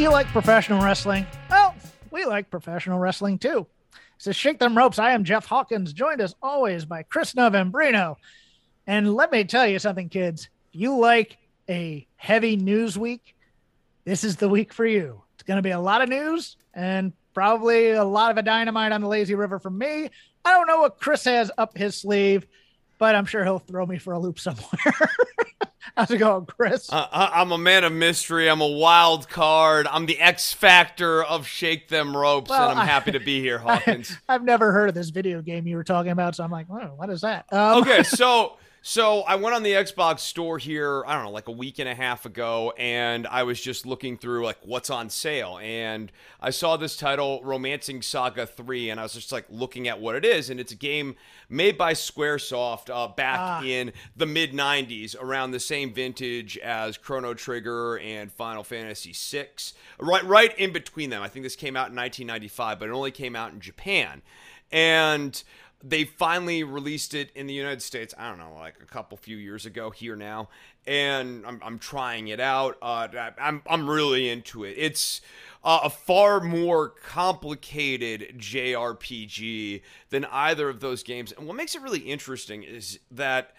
Do you like professional wrestling? Well, we like professional wrestling too. Is Shake Them Ropes. I am Jeff Hawkins, joined as always by Chris Novembrino. And let me tell you something, kids. If you like a heavy news week, this is the week for you. It's going to be a lot of news and probably a lot of a dynamite on the lazy river for me. I don't know what Chris has up his sleeve, but I'm sure he'll throw me for a loop somewhere. How's it going, Chris? Uh, I- I'm a man of mystery. I'm a wild card. I'm the X factor of Shake Them Ropes, Well, and I'm I- happy to be here, Hawkins. I've never heard of this video game you were talking about, so I'm like, oh, what is that? Um, okay, so so I went on the Xbox store here, I don't know, like a week and a half ago, and I was just looking through like what's on sale, and I saw this title, Romancing Saga 3, and I was just like looking at what it is, and it's a game made by SquareSoft uh, back Ah. in the mid 90s, around the same vintage as Chrono Trigger and Final Fantasy VI, right right in between them. I think this came out in 1995, but it only came out in Japan, and they finally released it in the United States. I don't know, like a couple few years ago here now, and I'm, I'm trying it out. Uh, I'm I'm really into it. It's uh, a far more complicated JRPG than either of those games, and what makes it really interesting is that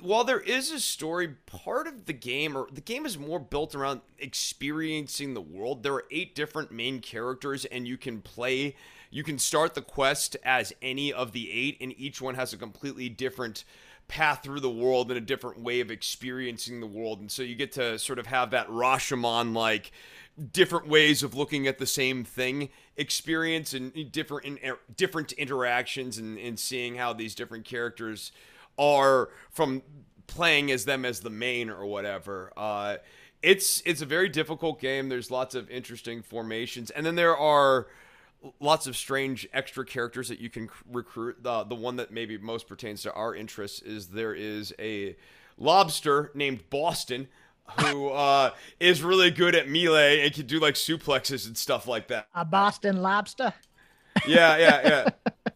while there is a story part of the game or the game is more built around experiencing the world there are eight different main characters and you can play you can start the quest as any of the eight and each one has a completely different path through the world and a different way of experiencing the world and so you get to sort of have that rashomon like different ways of looking at the same thing experience and different in, er, different interactions and, and seeing how these different characters are from playing as them as the main or whatever. Uh, it's it's a very difficult game. There's lots of interesting formations, and then there are lots of strange extra characters that you can recruit. The the one that maybe most pertains to our interests is there is a lobster named Boston. Who uh, is really good at melee and can do like suplexes and stuff like that. a Boston lobster. Yeah, yeah, yeah.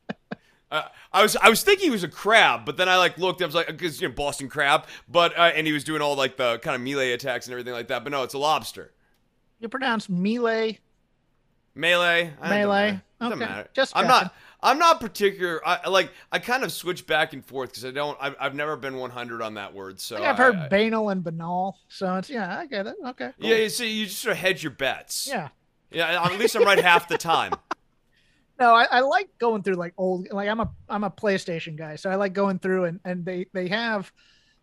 Uh, I was I was thinking he was a crab, but then I like looked. I was like, because you know Boston crab, but uh, and he was doing all like the kind of melee attacks and everything like that. But no, it's a lobster. You pronounce melee. Melee. Melee. Doesn't okay. matter. Just I'm not. I'm not particular. I like. I kind of switch back and forth because I don't. I've, I've never been 100 on that word. So I've heard I- banal and banal, so it's yeah, I get it. Okay. cool. Yeah, you see, you just sort of hedge your bets. Yeah. Yeah. At least I'm right half the time. No, I, I like going through like old like I'm a I'm a PlayStation guy, so I like going through and and they they have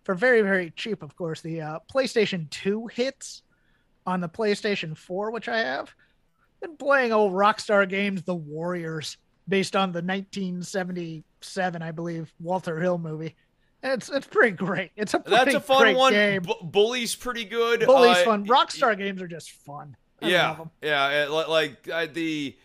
for very very cheap, of course, the uh, PlayStation Two hits on the PlayStation Four, which I have. Been playing old Rockstar games, The Warriors, based on the 1977, I believe, Walter Hill movie. It's it's pretty great. It's a pretty That's a fun great one. game. Bu- Bully's pretty good. Bully's Uh, fun. Rockstar games are just fun. I yeah, yeah, it- like uh, the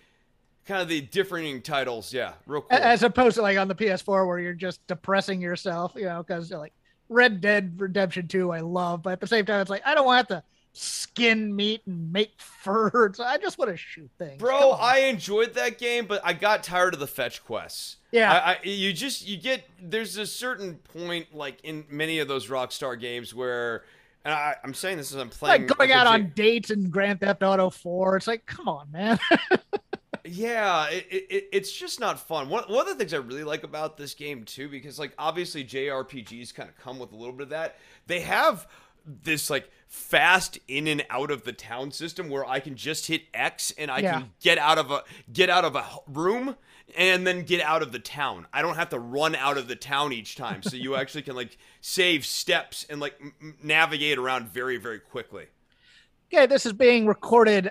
kind of the differing titles. Yeah, real cool. As opposed to like on the PS4 where you're just depressing yourself, you know, because like Red Dead Redemption 2, I love, but at the same time, it's like I don't want to skin meat and make fur. So I just want to shoot things. Bro, I enjoyed that game, but I got tired of the fetch quests. Yeah. I, I, you just you get there's a certain point like in many of those Rockstar games where, and I, I'm saying this as I'm playing like going out on dates in Grand Theft Auto 4. It's like, come on, man. Yeah, it, it, it's just not fun. One, one of the things I really like about this game too, because like obviously JRPGs kind of come with a little bit of that. They have this like fast in and out of the town system where I can just hit X and I Yeah. can get out of a get out of a room and then get out of the town. I don't have to run out of the town each time. So you actually can like save steps and like m- navigate around very very quickly. Okay, this is being recorded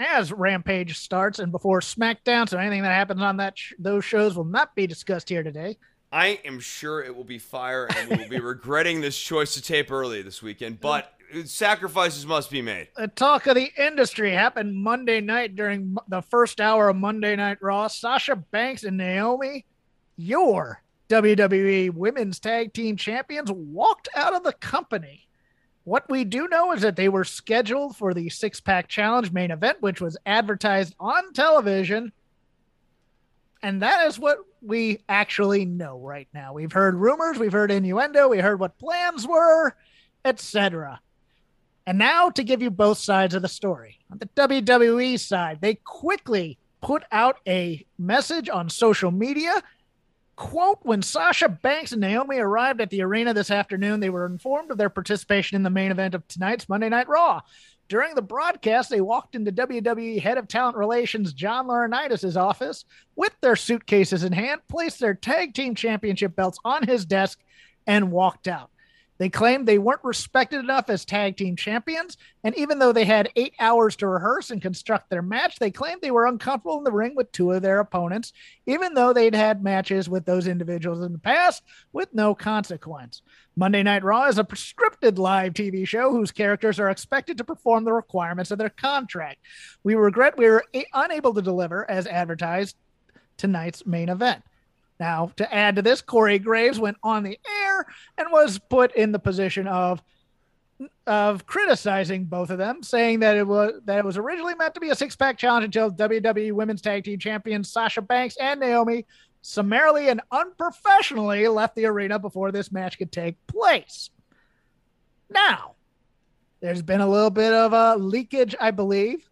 as Rampage starts and before SmackDown, so anything that happens on that sh- those shows will not be discussed here today. I am sure it will be fire, and we will be regretting this choice to tape early this weekend. But sacrifices must be made. The talk of the industry happened Monday night during the first hour of Monday Night Raw. Sasha Banks and Naomi, your WWE Women's Tag Team Champions, walked out of the company. What we do know is that they were scheduled for the six pack challenge main event, which was advertised on television. And that is what we actually know right now. We've heard rumors, we've heard innuendo, we heard what plans were, etc. And now to give you both sides of the story. On the WWE side, they quickly put out a message on social media. Quote When Sasha Banks and Naomi arrived at the arena this afternoon, they were informed of their participation in the main event of tonight's Monday Night Raw. During the broadcast, they walked into WWE Head of Talent Relations John Laurinaitis' office with their suitcases in hand, placed their tag team championship belts on his desk, and walked out. They claimed they weren't respected enough as tag team champions, and even though they had eight hours to rehearse and construct their match, they claimed they were uncomfortable in the ring with two of their opponents, even though they'd had matches with those individuals in the past with no consequence. Monday Night Raw is a prescripted live TV show whose characters are expected to perform the requirements of their contract. We regret we were a- unable to deliver as advertised tonight's main event. Now, to add to this, Corey Graves went on the air and was put in the position of of criticizing both of them, saying that it was that it was originally meant to be a six pack challenge until WWE Women's Tag Team Champions Sasha Banks and Naomi summarily and unprofessionally left the arena before this match could take place. Now, there's been a little bit of a leakage, I believe.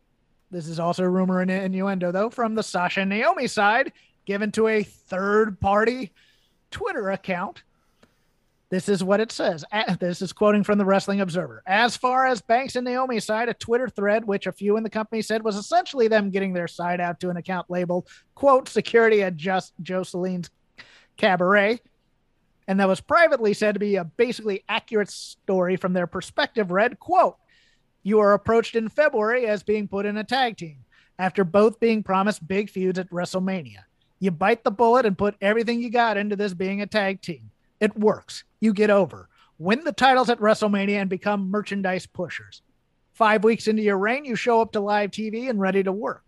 This is also rumor and innuendo, though, from the Sasha Naomi side, given to a third party Twitter account. This is what it says. This is quoting from the Wrestling Observer. As far as Banks and Naomi's side, a Twitter thread, which a few in the company said was essentially them getting their side out to an account labeled, quote, security at just Joseline's cabaret. And that was privately said to be a basically accurate story from their perspective, read, quote, you are approached in February as being put in a tag team after both being promised big feuds at WrestleMania. You bite the bullet and put everything you got into this being a tag team. It works. You get over. Win the titles at WrestleMania and become merchandise pushers. Five weeks into your reign, you show up to live TV and ready to work.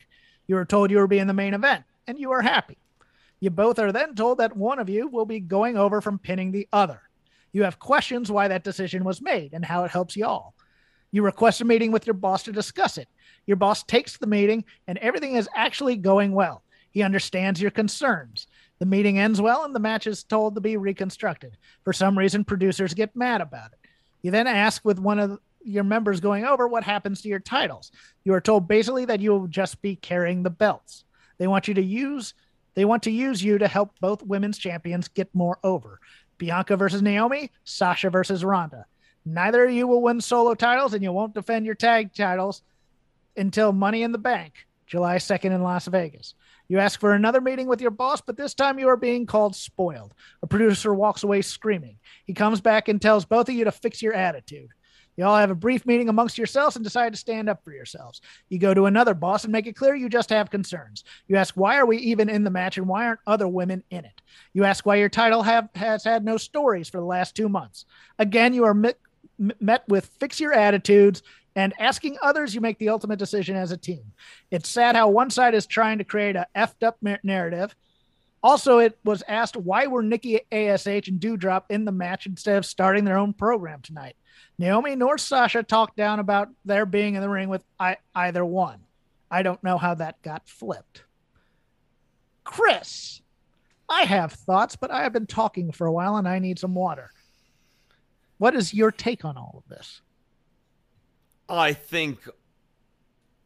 You are told you will be in the main event, and you are happy. You both are then told that one of you will be going over from pinning the other. You have questions why that decision was made and how it helps y'all. You request a meeting with your boss to discuss it. Your boss takes the meeting, and everything is actually going well. He understands your concerns. The meeting ends well and the match is told to be reconstructed. For some reason, producers get mad about it. You then ask with one of your members going over what happens to your titles. You are told basically that you will just be carrying the belts. They want you to use they want to use you to help both women's champions get more over. Bianca versus Naomi, Sasha versus Ronda. Neither of you will win solo titles and you won't defend your tag titles until Money in the Bank, July 2nd in Las Vegas. You ask for another meeting with your boss, but this time you are being called spoiled. A producer walks away screaming. He comes back and tells both of you to fix your attitude. You all have a brief meeting amongst yourselves and decide to stand up for yourselves. You go to another boss and make it clear you just have concerns. You ask why are we even in the match and why aren't other women in it? You ask why your title have, has had no stories for the last two months. Again, you are met, met with fix your attitudes and asking others, you make the ultimate decision as a team. It's sad how one side is trying to create a effed up narrative. Also, it was asked why were Nikki Ash and Doudrop in the match instead of starting their own program tonight. Naomi nor Sasha talked down about their being in the ring with I- either one. I don't know how that got flipped. Chris, I have thoughts, but I have been talking for a while and I need some water. What is your take on all of this? I think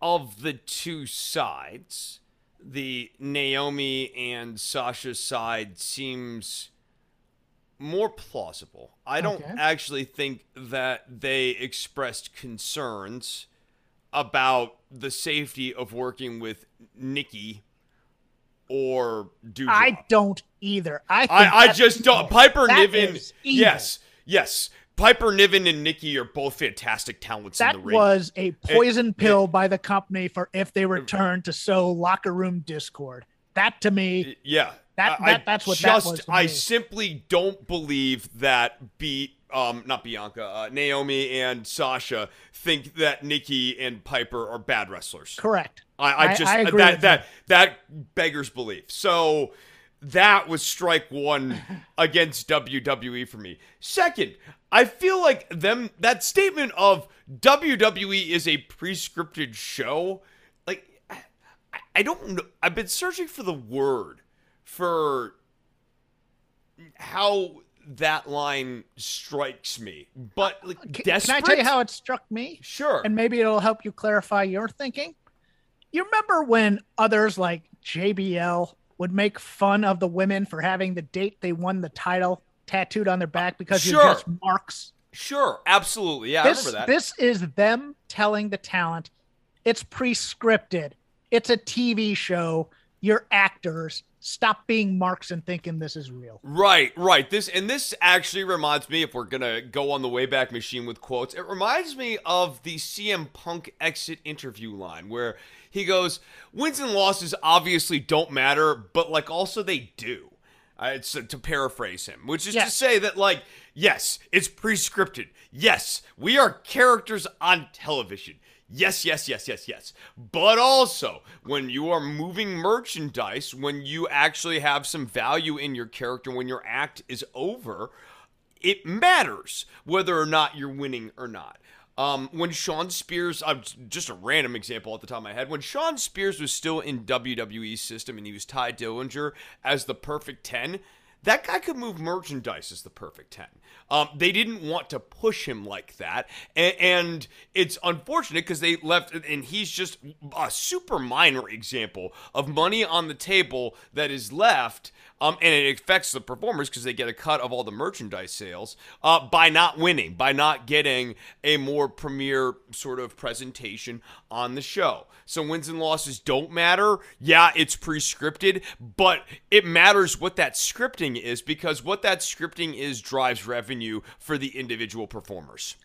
of the two sides, the Naomi and Sasha side seems more plausible. I don't Okay. actually think that they expressed concerns about the safety of working with Nikki or Doudrop. I don't either. I think I, I just don't. Piper Niven. Yes, yes. Piper Niven and Nikki are both fantastic talents That in the ring. was a poison pill by the company for if they return to sow locker room discord. That to me, yeah, That, I- that that's what just that was. I simply don't believe that be um not Bianca, uh, Naomi and Sasha think that Nikki and Piper are bad wrestlers. Correct. I, I I- just I agree that with that that beggars belief. So that was strike one against WWE for me. Second, I feel like them that statement of WWE is a pre-scripted show. Like I, I don't know. I've been searching for the word for how that line strikes me, but uh, like Can, can. I tell you how it struck me? Sure. And maybe it'll help you clarify your thinking. You remember when others like JBL would make fun of the women for having the date they won the title tattooed on their back because Sure. you're just marks? Sure, absolutely. Yeah, this, I remember that. this is them telling the talent it's pre-scripted. It's a TV show. You're actors. Stop being marks and thinking this is real. Right, right. This and this actually reminds me, if we're gonna go on the Wayback Machine with quotes, it reminds me of the CM Punk exit interview line where he goes, "Wins and losses obviously don't matter, but like also they do." Uh, uh, to paraphrase him, which is to say that like, yes, it's pre-scripted. Yes, we are characters on television. Yes, yes, yes, yes, yes. But also, when you are moving merchandise, when you actually have some value in your character, when your act is over, it matters whether or not you're winning or not. Um, when Shawn Spears, uh, just a random example at the top of my head, when Shawn Spears was still in WWE's system and he was Tye Dillinger as the perfect 10, that guy could move merchandise as the perfect 10. Um, they didn't want to push him like that. And, and it's unfortunate because they left, and he's just a super minor example of money on the table that is left. Um, and it affects the performers because they get a cut of all the merchandise sales uh, by not winning, by not getting a more premier sort of presentation on the show. So wins and losses don't matter. Yeah, it's pre-scripted, but it matters what that scripting is because what that scripting is drives revenue for the individual performers.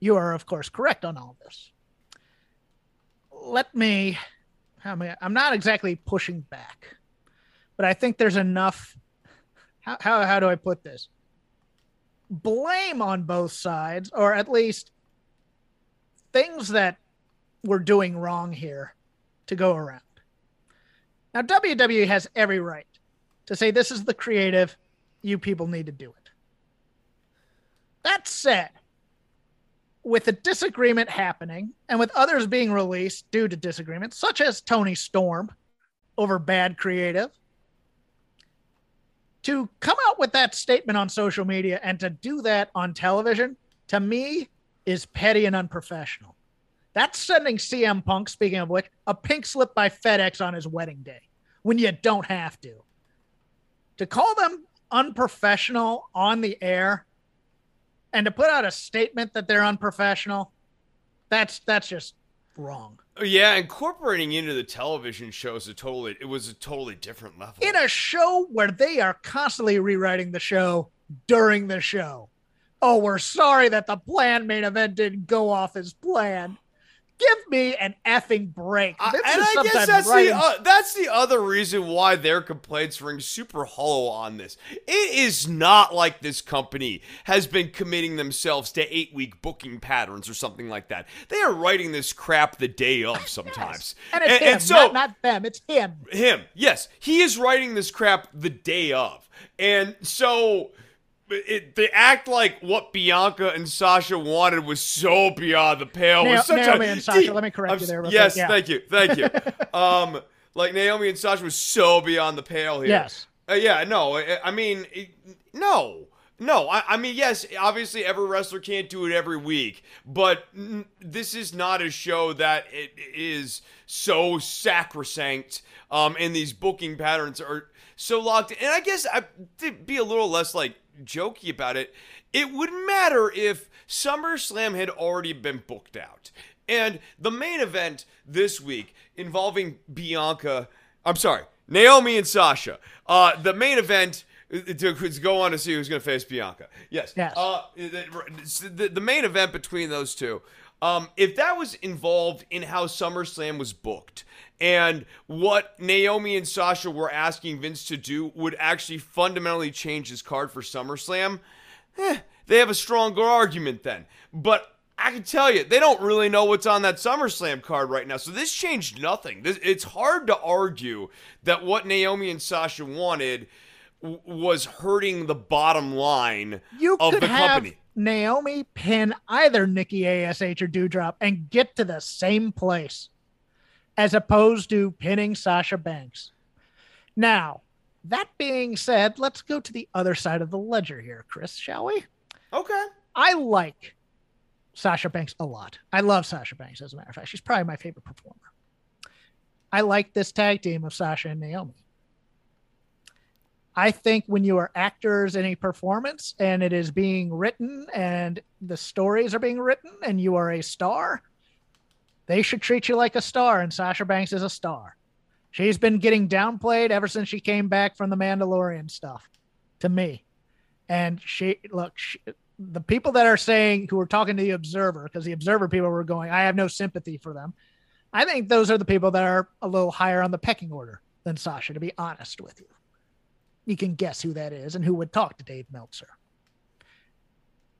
You are, of course, correct on all this. Let me, I, I'm not exactly pushing back, but I think there's enough. How, how, how do I put this? Blame on both sides, or at least things that we're doing wrong here to go around. Now, WWE has every right to say this is the creative, you people need to do it. That said, with a disagreement happening and with others being released due to disagreement, such as Toni Storm over bad creative, to come out with that statement on social media and to do that on television, to me, is petty and unprofessional. That's sending CM Punk, speaking of which, a pink slip by FedEx on his wedding day when you don't have to. To call them unprofessional on the air and to put out a statement that they're unprofessional, that's that's just wrong. Yeah, incorporating into the television show is a totally it was a totally different level. In a show where they are constantly rewriting the show during the show. Oh, we're sorry that the planned main event didn't go off as planned. Give me an effing break. This and I guess that's the uh, that's the other reason why their complaints ring super hollow on this. It is not like this company has been committing themselves to eight week booking patterns or something like that. They are writing this crap the day of sometimes, and it's him, so not, not them. It's him. him, yes, he is writing this crap the day of, and so. It, they act like what Bianca and Sasha wanted was so beyond the pale. Na- was such Naomi a and Sasha, deep- let me correct I'm you there real Yes, quick, yeah. thank you, thank you. um, like Naomi and Sasha was so beyond the pale here. Yes. Uh, yeah. No. I, I mean, it, no. No, I, I mean, yes, obviously every wrestler can't do it every week, but n- this is not a show that it is so sacrosanct, um, and these booking patterns are so locked. And I guess I, to be a little less like jokey about it, it wouldn't matter if SummerSlam had already been booked out. And the main event this week involving Bianca, I'm sorry, Naomi and Sasha. Uh, the main event to, to go on to see who's going to face Bianca. Yes. Yes. Uh, the, the, the main event between those two. Um, if that was involved in how SummerSlam was booked and what Naomi and Sasha were asking Vince to do would actually fundamentally change his card for SummerSlam, eh, they have a stronger argument then. But I can tell you, they don't really know what's on that SummerSlam card right now. So this changed nothing. This, it's hard to argue that what Naomi and Sasha wanted w- was hurting the bottom line You of could the have. Naomi pin either Nikki Ash or Doudrop and get to the same place, as opposed to pinning Sasha Banks. Now, that being said, let's go to the other side of the ledger here, Chris. Shall we? Okay. I like Sasha Banks a lot. I love Sasha Banks, as a matter of fact. She's probably my favorite performer. I like this tag team of Sasha and Naomi. I think when you are actors in a performance and it is being written and the stories are being written and you are a star, they should treat you like a star. And Sasha Banks is a star. She's been getting downplayed ever since she came back from the Mandalorian stuff to me. And she, look, she, the people that are saying who are talking to the observer because the observer people were going i have no sympathy for them i think those are the people that are a little higher on the pecking order than sasha to be honest with you you can guess who that is and who would talk to dave meltzer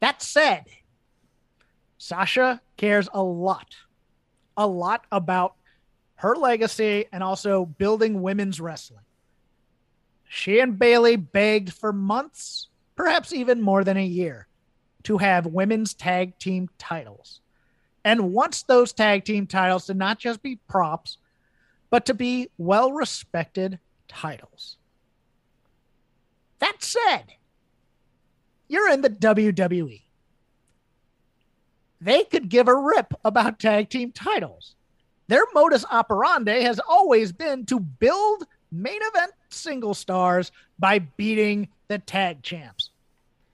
that said sasha cares a lot a lot about her legacy and also building women's wrestling she and Bayley begged for months perhaps even more than a year to have women's tag team titles. And wants those tag team titles to not just be props, but to be well respected titles. That said, you're in the WWE. They could give a rip about tag team titles. Their modus operandi has always been to build main event single stars by beating the tag champs.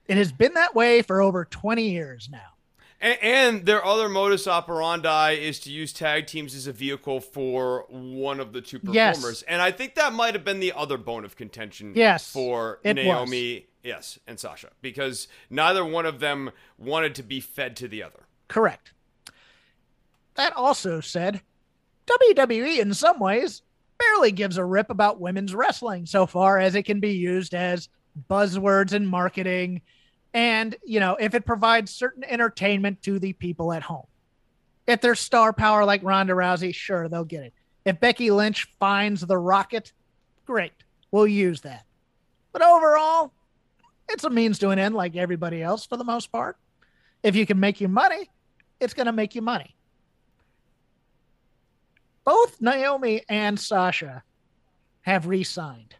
It has been that way for over 20 years now. And, and, their other modus operandi is to use tag teams as a vehicle for one of the two performers. Yes. And I think that might have been the other bone of contention Yes, for Naomi, yes, and Sasha, because neither one of them wanted to be fed to the other. Correct. That also said, WWE in some ways barely gives a rip about women's wrestling so far as it can be used as buzzwords in marketing and you know if it provides certain entertainment to the people at home. If there's star power like ronda rousey sure they'll get it. If becky lynch finds the rocket great we'll use that. But overall it's a means to an end like everybody else for the most part. If you can make you money it's going to make you money both naomi and sasha have re-signed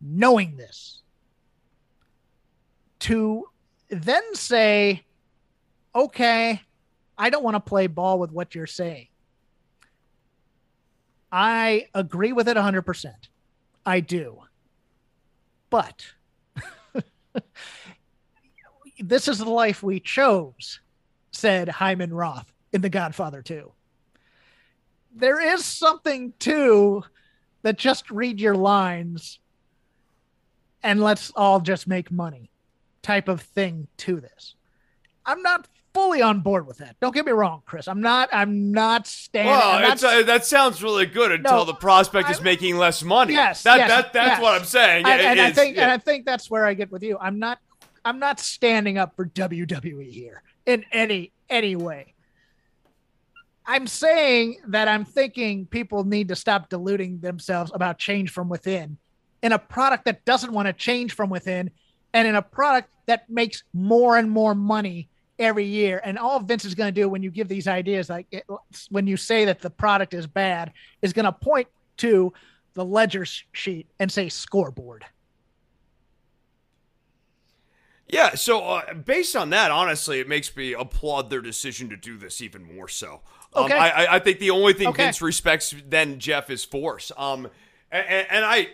knowing this to then say, okay, I don't want to play ball with what you're saying. I agree with it 100%. I do. But this is the life we chose, said Hyman Roth in The Godfather 2. There is something too that just read your lines and let's all just make money type of thing to this. I'm not fully on board with that. Don't get me wrong, Chris. I'm not. I'm not standing. Well, not it's, uh, that sounds really good until No, the prospect is making less money. Yes, that, yes, that that's yes. what I'm saying. It- and I think yeah. and I think that's where I get with you. I'm not I'm not standing up for WWE here in any any way. I'm saying that I'm thinking people need to stop deluding themselves about change from within in a product that doesn't want to change from within and in a product that makes more and more money every year. And all Vince is going to do when you give these ideas, like it, when you say that the product is bad, is going to point to the ledger sheet and say scoreboard. Yeah, so uh, based on that, honestly, it makes me applaud their decision to do this even more so. Um, Okay. I, I- I think the only thing Okay. Vince respects then Jeff is force. Um, and, and I,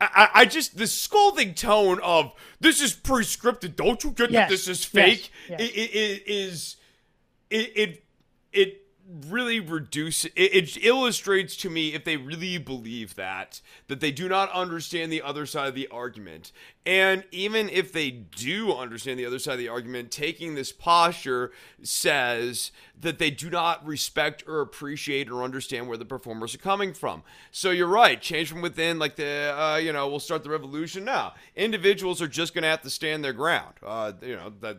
I, I just the scolding tone of this is pre-scripted. Don't you get Yes, that this is yes, fake? yes. It, it, it is it it it really reduce it, it illustrates to me if they really believe that that they do not understand the other side of the argument and even if they do understand the other side of the argument taking this posture says that they do not respect or appreciate or understand where the performers are coming from. So you're right, change from within, like the, uh, you know, we'll start the revolution now. Individuals are just to have to stand their ground. Uh, you know, that.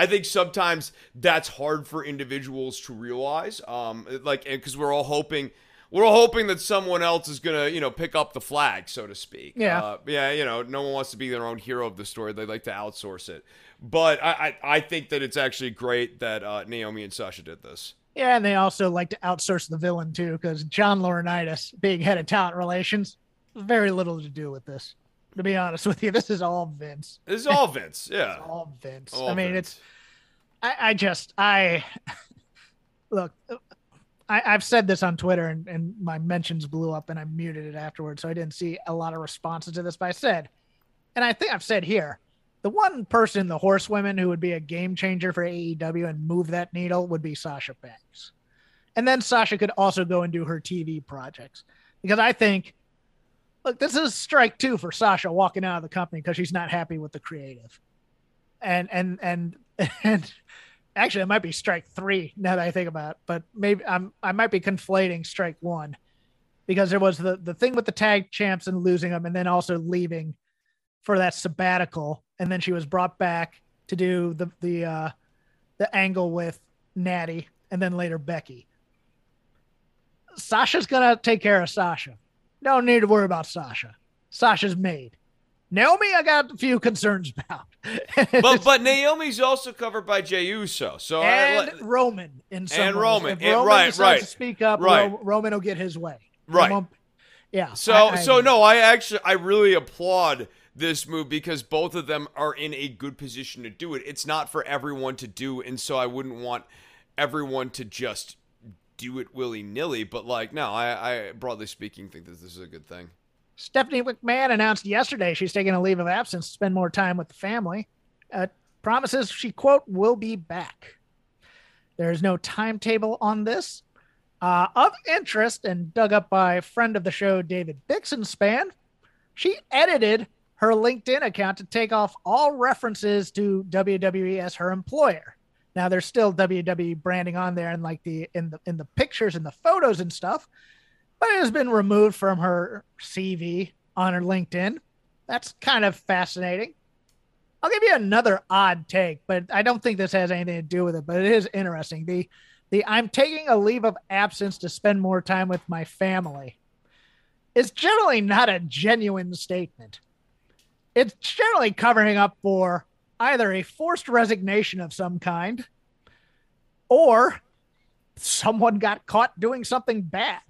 I think sometimes that's hard for individuals to realize. Um, like, because we're all hoping we're all hoping that someone else is gonna, you know, pick up the flag, so to speak. Yeah, uh, yeah. You know, no one wants to be their own hero of the story. They like to outsource it. But I, I, I think that it's actually great that uh, Naomi and Sasha did this. Yeah, and they also like to outsource the villain too, because John Laurinaitis, being head of talent relations, very little to do with this. To be honest with you, this is all Vince. This is all Vince. Yeah, all Vince. All I mean, Vince. it's. I, I just I look. I, I've said this on Twitter, and, and my mentions blew up, and I muted it afterwards, so I didn't see a lot of responses to this. But I said, and I think I've said here, the one person, the horsewomen, who would be a game changer for AEW and move that needle would be Sasha Banks. And then Sasha could also go and do her TV projects. Because I think, look, this is strike two for Sasha walking out of the company because she's not happy with the creative. And and and and actually it might be strike three now that I think about it, but maybe I'm I might be conflating strike one because there was the the thing with the tag champs and losing them and then also leaving for that sabbatical and then she was brought back to do the the uh the angle with Natty and then later Becky. Sasha's gonna take care of Sasha. Don't need to worry about Sasha. Sasha's made. Naomi, I got a few concerns about. but but Naomi's also covered by Jey Uso, so uh, and I, Roman in some and ways. Roman, If Roman right, decides right, to speak up, right. Ro- Roman will get his way. Right. Won't- Yeah. So I- I- so no, I actually I really applaud this move because both of them are in a good position to do it. It's not for everyone to do, and so I wouldn't want everyone to just do it willy nilly. But like, no, I, I broadly speaking think that this is a good thing. Stephanie McMahon announced yesterday she's taking a leave of absence to spend more time with the family. Uh, promises she quote will be back. There is no timetable on this. Uh, of interest and dug up by friend of the show David Bixenspan, she edited her LinkedIn account to take off all references to WWE as her employer. Now there's still WWE branding on there and like the in the in the pictures and the photos and stuff, but it has been removed from her CV on her LinkedIn. That's kind of fascinating. I'll give you another odd take, but I don't think this has anything to do with it, but it is interesting. The the I'm taking a leave of absence to spend more time with my family is generally not a genuine statement. It's generally covering up for either a forced resignation of some kind or someone got caught doing something bad.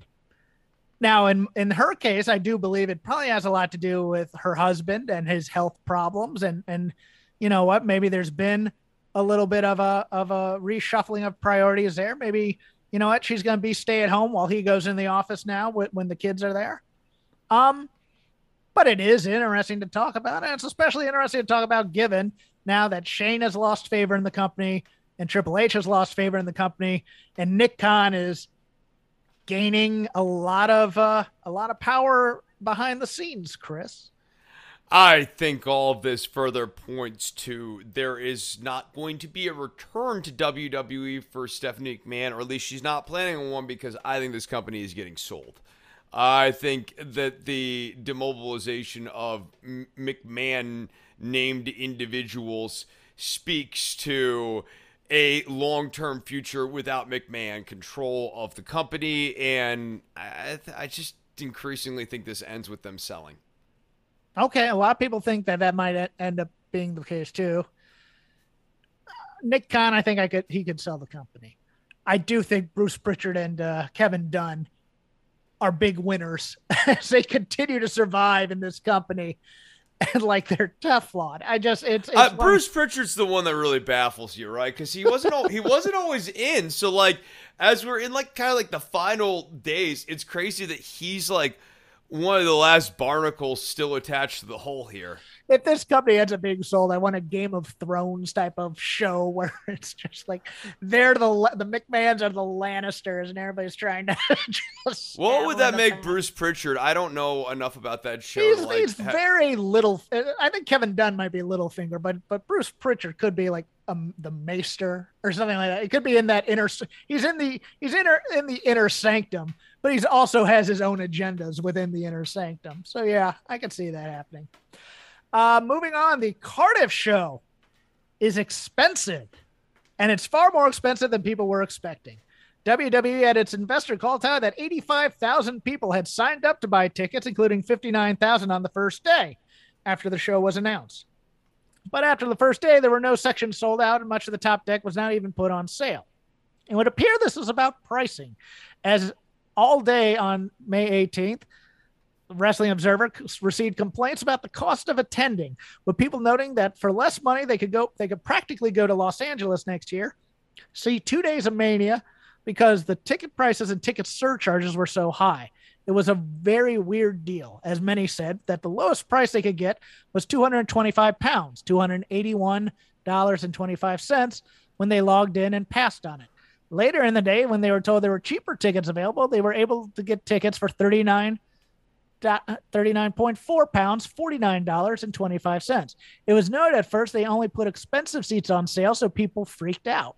Now, in in her case, I do believe it probably has a lot to do with her husband and his health problems, and and you know what, maybe there's been a little bit of a of a reshuffling of priorities there. Maybe you know what, she's going to be stay at home while he goes in the office now when, the kids are there. Um, but it is interesting to talk about, and it's especially interesting to talk about given now that Shane has lost favor in the company and Triple H has lost favor in the company, and Nick Khan is gaining a lot of uh, a lot of power behind the scenes. Chris, I think all of this further points to there is not going to be a return to WWE for Stephanie McMahon, or at least she's not planning on one because I think this company is getting sold. I think that the demobilization of McMahon named individuals speaks to a long-term future without McMahon control of the company, and I, I just increasingly think this ends with them selling. okay, a lot of people think that that might end up being the case too. Nick Khan, I think I could he could sell the company. I do think Bruce Pritchard and uh, Kevin Dunn are big winners as they continue to survive in this company and like they're Teflon. I just it's, it's Uh, Bruce Pritchard's the one that really baffles you, right? Because he wasn't al- he wasn't always in. So like, as we're in like kind of like the final days, it's crazy that he's like one of the last barnacles still attached to the hole here. If this company ends up being sold, I want a Game of Thrones type of show where it's just like they're the the McMahons are the Lannisters, and everybody's trying to. what would that make Bruce Pritchard? I don't know enough about that show. He's, like, he's ha- very little. I think Kevin Dunn might be Littlefinger, but but Bruce Pritchard could be like um, the Maester or something like that. It could be in that inner. He's in the he's in in the inner sanctum, but he's also has his own agendas within the inner sanctum. So yeah, I can see that happening. Uh, moving on, the Cardiff show is expensive, and it's far more expensive than people were expecting. WWE at its investor call touted that 85,000 people had signed up to buy tickets, including 59,000 on the first day after the show was announced. But after the first day, there were no sections sold out, and much of the top deck was not even put on sale. It would appear this was about pricing, as all day on May 18th, Wrestling Observer received complaints about the cost of attending, with people noting that for less money they could go they could practically go to Los Angeles next year, see two days of Mania because the ticket prices and ticket surcharges were so high. It was a very weird deal, as many said that the lowest price they could get was 225 pounds, $281.25 when they logged in and passed on it. Later in the day, when they were told there were cheaper tickets available, they were able to get tickets for 39 39.4 pounds, $49.25. It was noted at first they only put expensive seats on sale, so people freaked out.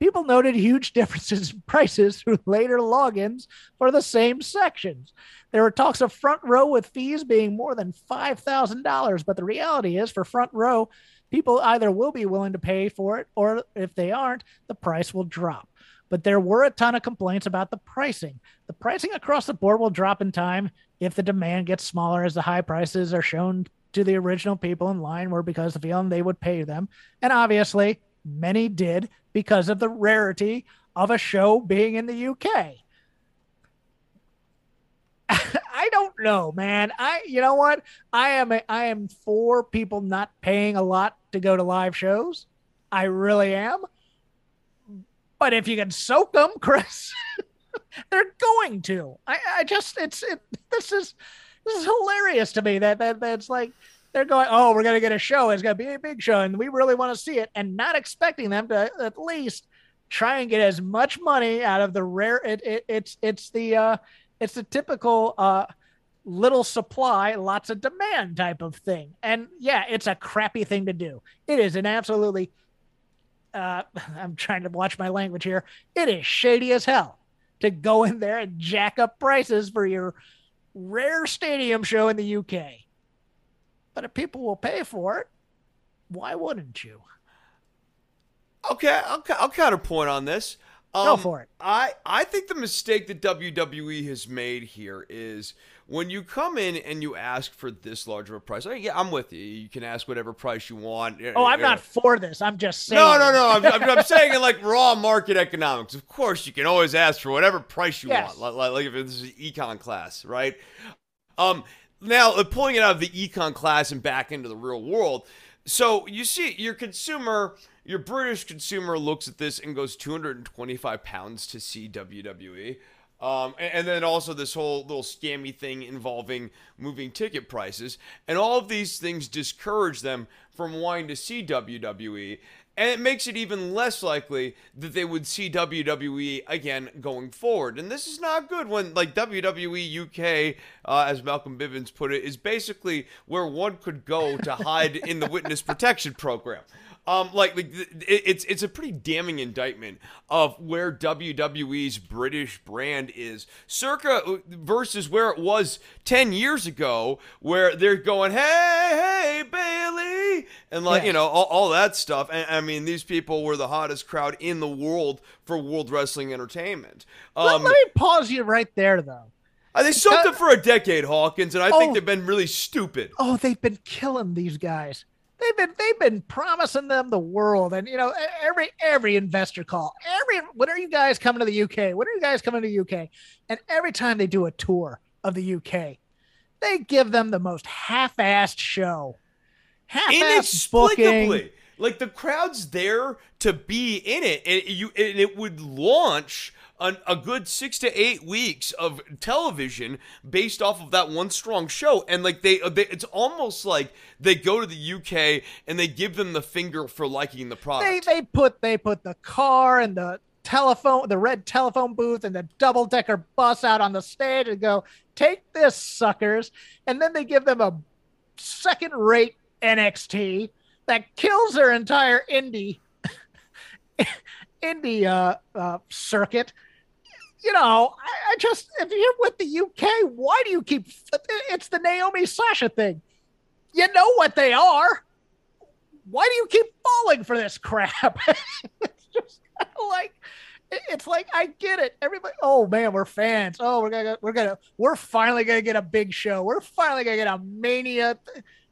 People noted huge differences in prices through later logins for the same sections. There were talks of front row with fees being more than $5,000, but the reality is for front row, people either will be willing to pay for it or if they aren't, the price will drop. But there were a ton of complaints about the pricing. The pricing across the board will drop in time if the demand gets smaller as the high prices are shown to the original people in line were because of the feeling they would pay them. And obviously, many did because of the rarity of a show being in the UK. I don't know, man. I you know what? I am a, I am for people not paying a lot to go to live shows. I really am. But if you can soak them, Chris, they're going to. I, I just it's it, this is this is hilarious to me that that that's like they're going, oh, we're gonna get a show. It's gonna be a big show, and we really want to see it, and not expecting them to at least try and get as much money out of the rare. It, it it's it's the uh, it's the typical uh, little supply, lots of demand type of thing. And yeah, it's a crappy thing to do. It is an absolutely. Uh, I'm trying to watch my language here. It is shady as hell to go in there and jack up prices for your rare stadium show in the UK. But if people will pay for it, why wouldn't you? Okay, I'll, I'll counterpoint on this. Um, Go for it. I, I think the mistake that WWE has made here is when you come in and you ask for this large of a price. I yeah, I'm with you. You can ask whatever price you want. Oh, I'm not for this. I'm just saying. No, no, no. I'm, I'm, I'm saying in like raw market economics. Of course, you can always ask for whatever price you yes. want. Like, like if this is an econ class, right? Um, now pulling it out of the econ class and back into the real world. So you see, your consumer your British consumer looks at this and goes 225 pounds to see WWE. Um, and, and, then also this whole little scammy thing involving moving ticket prices. And all of these things discourage them from wanting to see WWE. And it makes it even less likely that they would see WWE again going forward. And this is not good when, like, WWE UK, uh, as Malcolm Bivens put it, is basically where one could go to hide in the witness protection program. Um, like, like it's it's a pretty damning indictment of where WWE's British brand is, circa uh, versus where it was ten years ago, where they're going, "Hey, hey, Bailey, and like yeah. you know all, all that stuff. And I mean, these people were the hottest crowd in the world for World Wrestling Entertainment. Um, let, let me pause you right there, though. Uh, they soaked them for a decade, Hawkins, and I oh, think they've been really stupid. Oh, they've been killing these guys they've been they've been promising them the world. And you know every every investor call every when are you guys coming to the uk when are you guys coming to the uk and every time they do a tour of the uk they give them the most half-assed show. Half-assed booking. Like the crowd's there to be in it and you and it would launch an, a good six to eight weeks of television based off of that one strong show, and like they, they it's almost like they go to the UK and they give them the finger for liking the product. They they put they put the car and the telephone, the red telephone booth, and the double decker bus out on the stage and go, "Take this, suckers!" And then they give them a second rate NXT that kills their entire indie indie uh, uh, circuit. You know, I, I, just if you're with the UK, why do you keep? It's the Naomi Sasha thing. You know what they are. Why do you keep falling for this crap? it's just like it's like I get it. Everybody, oh man, we're fans. Oh, we're gonna, we're gonna, we're finally gonna get a big show. We're finally gonna get a mania.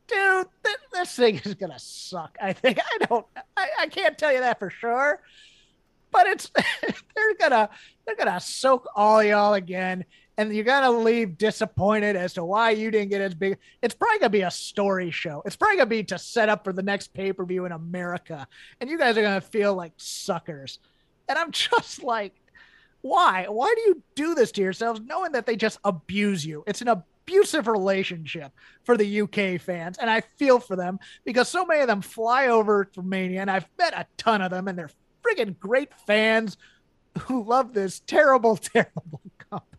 Dude, th- this thing is gonna suck. I think I don't. I, I can't tell you that for sure, but it's they're gonna they're gonna soak all y'all again, and you're gonna leave disappointed as to why you didn't get as big. It's probably gonna be a story show. It's probably gonna be to set up for the next pay per view in America, and you guys are gonna feel like suckers. And I'm just like, why? Why do you do this to yourselves knowing that they just abuse you? It's an abusive relationship for the UK fans. And I feel for them because so many of them fly over to Mania, and I've met a ton of them, and they're friggin' great fans who love this terrible, terrible company.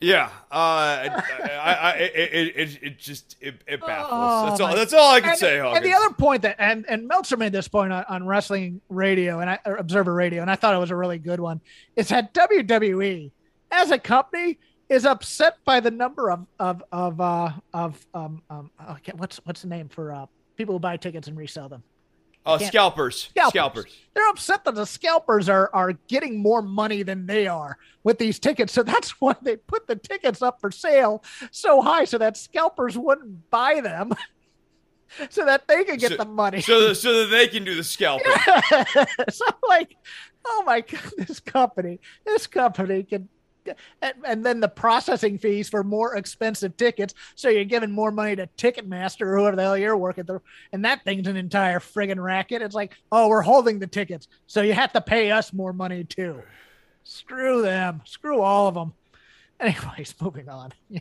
Yeah, uh, I, I, I, it, it, it just it, it baffles. Oh, that's all. That's all I can and, say. Hawkins. And the other point that and and Meltzer made this point on, on Wrestling Radio and I, Observer Radio, and I thought it was a really good one. Is that WWE as a company is upset by the number of of of uh, of um um okay, what's what's the name for uh, people who buy tickets and resell them? Uh, scalpers. scalpers. Scalpers. They're upset that the scalpers are are getting more money than they are with these tickets. So that's why they put the tickets up for sale so high so that scalpers wouldn't buy them. so that they could get so, the money. So, so that they can do the scalping. so like, oh my god, this company, this company can and, and, then the processing fees for more expensive tickets. So you're giving more money to Ticketmaster or whoever the hell you're working through. And that thing's an entire friggin' racket. It's like, oh, we're holding the tickets. So you have to pay us more money too. Screw them. Screw all of them. Anyways, moving on.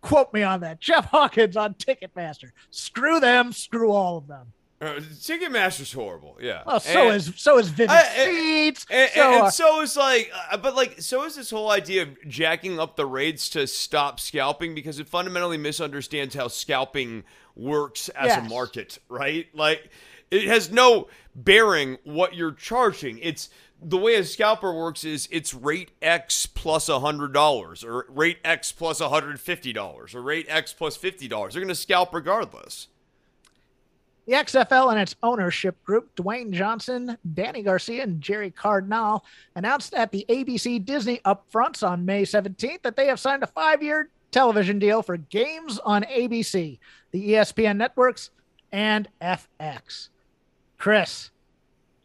Quote me on that. Jeff Hawkins on Ticketmaster. Screw them. Screw all of them. Uh, Ticketmaster's horrible. Yeah. Well, so and, is so is Vivid Seats. And, so, and, and so is like, uh, but like, so is this whole idea of jacking up the rates to stop scalping because it fundamentally misunderstands how scalping works as yes. a market, right? Like, it has no bearing what you're charging. It's the way a scalper works is it's rate X plus a hundred dollars, or rate X plus hundred fifty dollars, or rate X plus fifty dollars. They're going to scalp regardless. The XFL and its ownership group, Dwayne Johnson, Dany Garcia, and Jerry Cardinal, announced at the ABC Disney Upfronts on May 17th that they have signed a five year television deal for games on ABC, the ESPN networks, and FX. Chris,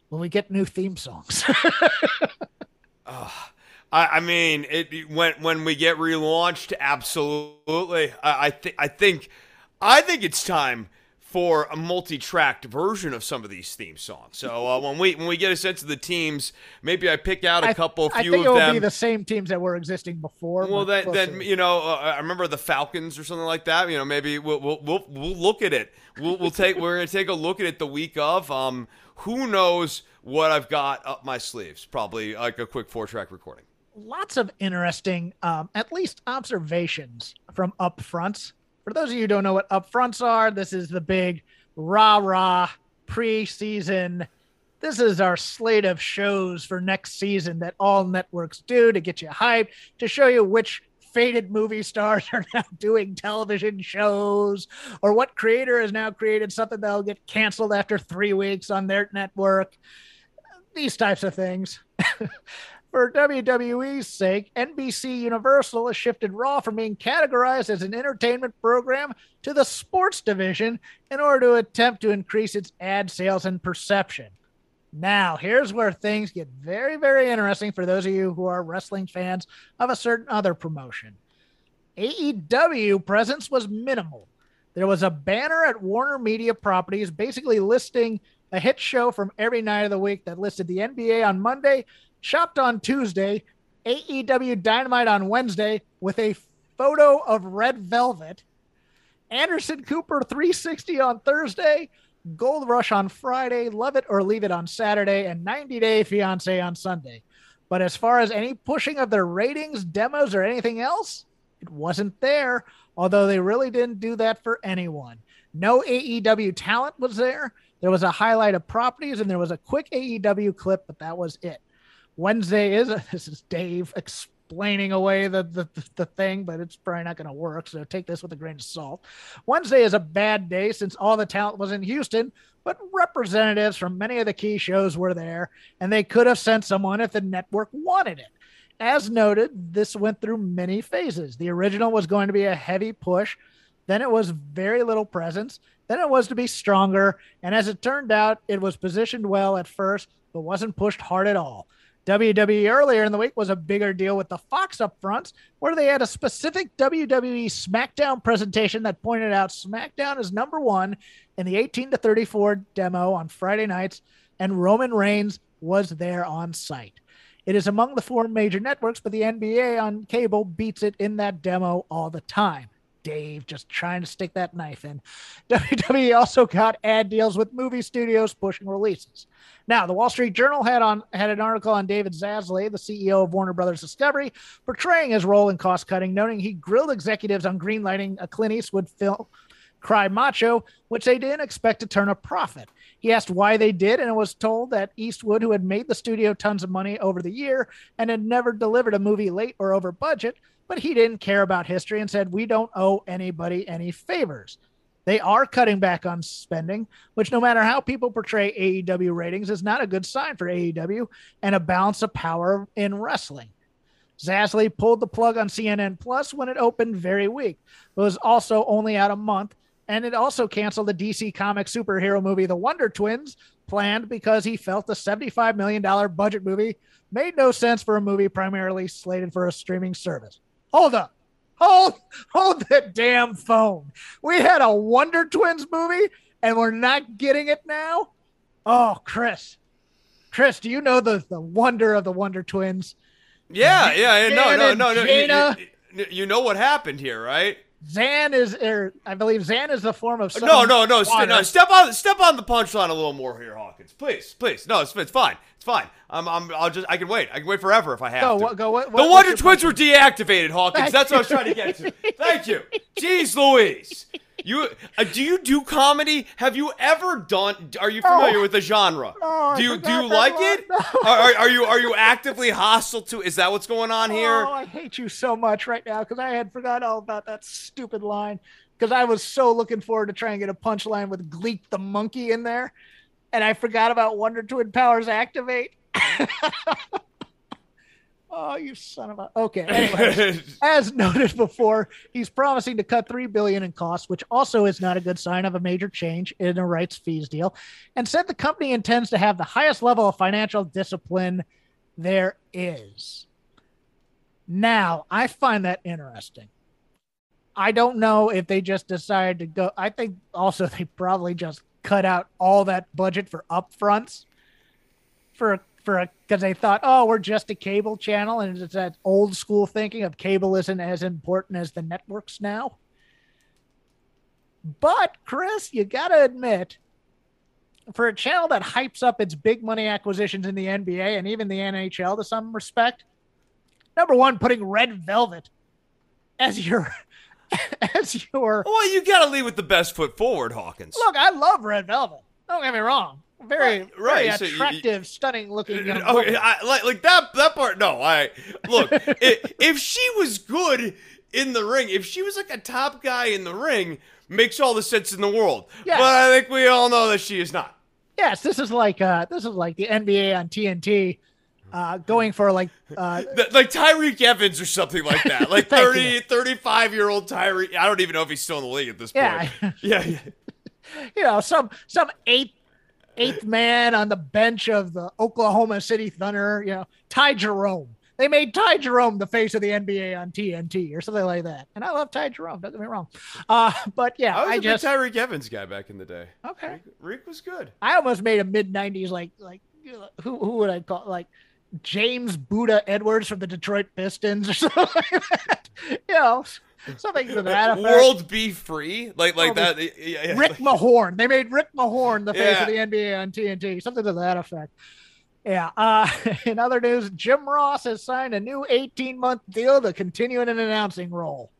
will we get new theme songs? uh, I, I, mean, it when when we get relaunched, absolutely. I, I think I think I think it's time for a multi-tracked version of some of these theme songs. So uh, when we when we get a sense of the teams, maybe I pick out a couple, few I think of them. it will be the same teams that were existing before. Well, then, then you know, uh, I remember the Falcons or something like that. You know, maybe we'll we'll we'll, we'll look at it. We'll, we'll take we're gonna take a look at it the week of. Um, who knows what I've got up my sleeves? Probably like a quick four-track recording. Lots of interesting, um, at least observations from up fronts for those of you who don't know what upfronts are, this is the big rah rah preseason. This is our slate of shows for next season that all networks do to get you hyped, to show you which faded movie stars are now doing television shows, or what creator has now created something that'll get canceled after three weeks on their network. These types of things. For WWE's sake, NBC Universal has shifted Raw from being categorized as an entertainment program to the sports division in order to attempt to increase its ad sales and perception. Now, here's where things get very, very interesting for those of you who are wrestling fans of a certain other promotion. AEW presence was minimal. There was a banner at Warner Media Properties basically listing a hit show from every night of the week that listed the NBA on Monday, Chopped on Tuesday, AEW Dynamite on Wednesday with a photo of Red Velvet, Anderson Cooper 360 on Thursday, Gold Rush on Friday, Love It or Leave It on Saturday, and 90 Day Fiance on Sunday. But as far as any pushing of their ratings, demos, or anything else, it wasn't there, although they really didn't do that for anyone. No AEW talent was there. There was a highlight of properties and there was a quick AEW clip, but that was it. Wednesday is this is Dave explaining away the, the, the thing, but it's probably not going to work. So take this with a grain of salt. Wednesday is a bad day since all the talent was in Houston, but representatives from many of the key shows were there, and they could have sent someone if the network wanted it. As noted, this went through many phases. The original was going to be a heavy push, then it was very little presence, then it was to be stronger, and as it turned out, it was positioned well at first, but wasn't pushed hard at all. WWE earlier in the week was a bigger deal with the Fox upfronts, where they had a specific WWE SmackDown presentation that pointed out SmackDown is number one in the 18 to 34 demo on Friday nights, and Roman Reigns was there on site. It is among the four major networks, but the NBA on cable beats it in that demo all the time. Dave just trying to stick that knife in. WWE also got ad deals with movie studios pushing releases. Now, the Wall Street Journal had on had an article on David Zaslav, the CEO of Warner Brothers Discovery, portraying his role in cost cutting, noting he grilled executives on greenlighting a Clint Eastwood film, Cry Macho, which they didn't expect to turn a profit. He asked why they did, and was told that Eastwood, who had made the studio tons of money over the year and had never delivered a movie late or over budget, but he didn't care about history and said, We don't owe anybody any favors. They are cutting back on spending, which, no matter how people portray AEW ratings, is not a good sign for AEW and a balance of power in wrestling. Zaslav pulled the plug on CNN Plus when it opened very weak. It was also only out a month, and it also canceled the DC comic superhero movie The Wonder Twins planned because he felt the $75 million budget movie made no sense for a movie primarily slated for a streaming service. Hold up. Hold, hold that damn phone. We had a Wonder Twins movie and we're not getting it now. Oh, Chris. Chris, do you know the, the wonder of the Wonder Twins? Yeah, yeah, yeah. No, no, no, no. You, you know what happened here, right? Zan is, er, I believe Zan is the form of no, no, no, st- no. Step on, step on the punchline a little more here, Hawkins. Please, please. No, it's, it's fine. It's fine. I'm, I'm, I'll just, I can wait. I can wait forever if I have go, to. What, go, what, the Wonder Twins were deactivated, Hawkins. That's what I was trying to get to. Thank you. Jeez, Louise. You uh, do you do comedy? Have you ever done? Are you familiar Oh. with the genre? Do you do you like it? No. Are, are, you are you actively hostile to? Is that what's going on here? Oh, I hate you so much right now because I had forgot all about that stupid line because I was so looking forward to try and get a punchline with Gleek the monkey in there, and I forgot about Wonder Twin Powers activate. oh, you son of a. Okay. Anyway, as noted before, he's promising to cut three billion in costs, which also is not a good sign of a major change in a rights fees deal, and said the company intends to have the highest level of financial discipline there is. Now, I find that interesting. I don't know if they just decided to go. I think also they probably just cut out all that budget for upfronts for for because they thought, oh, we're just a cable channel, and it's that old school thinking of cable isn't as important as the networks now. But Chris, you got to admit, for a channel that hypes up its big money acquisitions in the NBA and even the NHL to some respect, number one, putting Red Velvet as your as your well, you got to lead with the best foot forward, Hawkins. look. I love Red Velvet. Don't get me wrong. Very, Right, right, very so you- attractive, stunning looking young Okay, woman. I, like like that that part. No, I look. i if she was good in the ring, if she was like a top guy in the ring, makes all the sense in the world. Yes. But I think we all know that she is not. Yes, this is like uh, this is like the NBA on TNT, uh, going for like uh, Like Tyreke Evans or something like that. Like Thank 30, 35 year old Tyreke. I don't even know if he's still in the league at this point. Yeah. Yeah. yeah. you know some some eighth eighth man on the bench of the Oklahoma City Thunder. You know, Ty Jerome. They made Ty Jerome the face of the NBA on TNT or something like that. And I love Ty Jerome. Don't get me wrong. Uh, but yeah, I was I a just big Tyreke Evans guy back in the day. okay. Reek, Reek was good. I almost made a mid '90s like like who who would I call like James Buddha Edwards from the Detroit Pistons or something like that. You know, something to that effect. World B. Free, like like that. yeah, yeah, Rick Mahorn. They made Rick Mahorn the face Yeah. of the NBA on TNT. Something to that effect. Yeah. Uh, in other news, Jim Ross has signed a new 18 month deal to continue in an announcing role.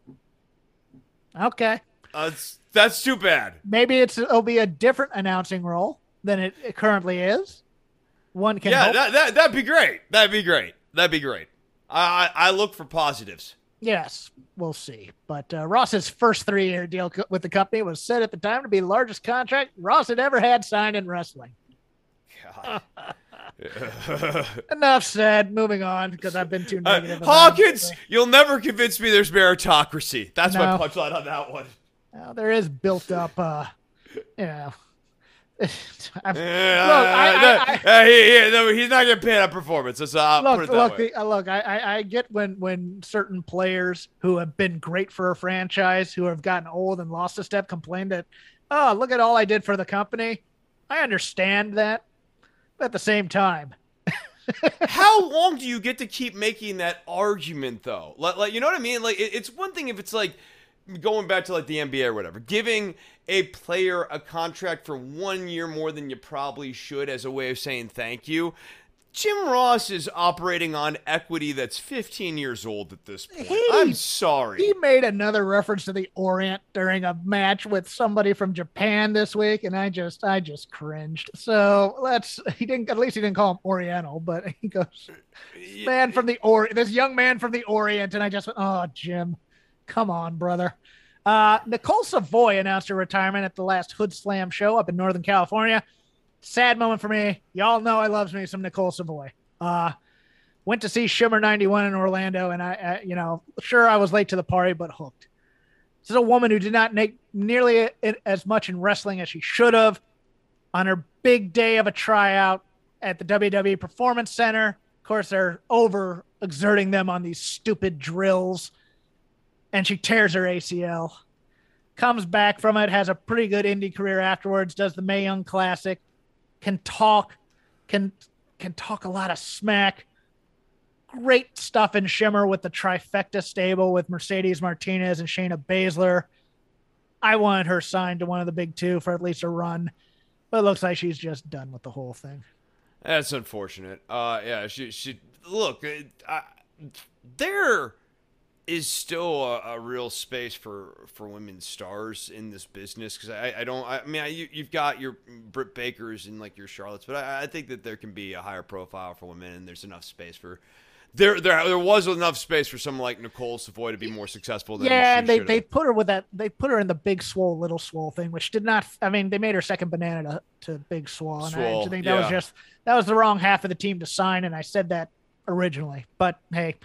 Okay. Uh, that's too bad. Maybe it's it'll be a different announcing role than it, it currently is. One can yeah, hope. that, that that'd be great. That'd be great. That'd be great. I I, I look for positives. Yes, we'll see. But uh, Ross's first three year deal co- with the company was said at the time to be the largest contract Ross had ever had signed in wrestling. Enough said. Moving on because I've been too Uh, negative. about Hawkins, it. you'll never convince me there's meritocracy. That's my punchline on that one. Well, there is built up, uh, you know. Yeah, Look, I- no, I- he- he- no, he's not getting paid on performance. Let's uh, look, look, the- uh, look. I, I, I get when when certain players who have been great for a franchise who have gotten old and lost a step complain that, oh, look at all I did for the company. I understand that, but at the same time, How long do you get to keep making that argument, though? Like, like you know what I mean? Like, it, it's one thing if it's like going back to like the NBA or whatever, giving a player a contract for one year more than you probably should as a way of saying thank you. Jim Ross is operating on equity that's 15 years old at this point. He- I'm sorry. he made another reference to the Orient during a match with somebody from Japan this week, and I just, I just cringed. So let's. He didn't. At least he didn't call him Oriental, but he goes, man from the Orient, this young man from the Orient, and I just went, oh, Jim, come on, brother. Uh, Nicole Savoy announced her retirement at the last Hoodslam show up in Northern California. Sad moment for me. Y'all know I loves me some Nicole Savoy. Uh, went to see Shimmer 91 in Orlando, and I, I, you know, sure I was late to the party, but hooked. This is a woman who did not make nearly a- as much in wrestling as she should have. On her big day of a tryout at the WWE Performance Center, of course, they're over exerting them on these stupid drills, and she tears her ACL. Comes back from it, has a pretty good indie career afterwards, does the Mae Young Classic, can talk, can can talk a lot of smack. Great stuff in Shimmer with the trifecta stable with Mercedes Martinez and Shayna Baszler. I wanted her signed to one of the big two for at least a run, but it looks like she's just done with the whole thing. That's unfortunate. Uh, yeah, she she look. I, there is still a, a real space for for women stars in this business because I, I don't. I mean, I, you, you've got your Britt Bakers and like your Charlottes, but I, I think that there can be a higher profile for women, and there's enough space for. There, there, there was enough space for someone like Nicole Savoy to be more successful than yeah, and they, they put her with that. They put her in the big swole, little swole thing, which did not. I mean, they made her second banana to, to big swole, and I Swole, just think that was just that was the wrong half of the team to sign, and I said that originally. But hey,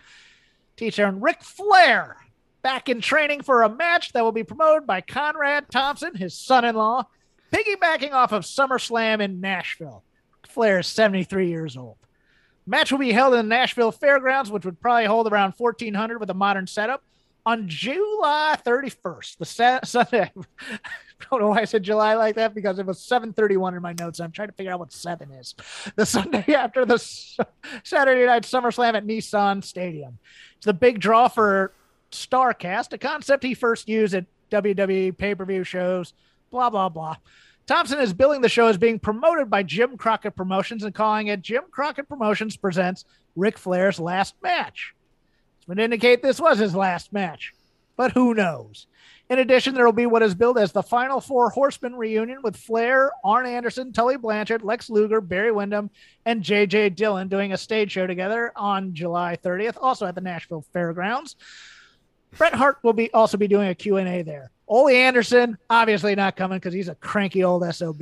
teach and Ric Flair back in training for a match that will be promoted by Conrad Thompson, his son-in-law, piggybacking off of SummerSlam in Nashville. Flair is 73 years old. Match will be held in the Nashville Fairgrounds, which would probably hold around 1,400 with a modern setup, on July 31st. The sa- Sunday. I don't know why I said July like that because it was 7:31 in my notes. I'm trying to figure out what seven is. The Sunday after the Saturday Night SummerSlam at Nissan Stadium. It's the big draw for Starcast, a concept he first used at WWE pay-per-view shows. Blah blah blah. Thompson is billing the show as being promoted by Jim Crockett Promotions and calling it Jim Crockett Promotions presents Ric Flair's last match. Would indicate this was his last match, but who knows? In addition, there will be what is billed as the Final Four Horsemen reunion with Flair, Arn Anderson, Tully Blanchard, Lex Luger, Barry Windham, and J.J. Dillon doing a stage show together on July 30th, also at the Nashville Fairgrounds. Bret Hart will be also be doing a Q&A there. Ole Anderson, obviously not coming because he's a cranky old SOB.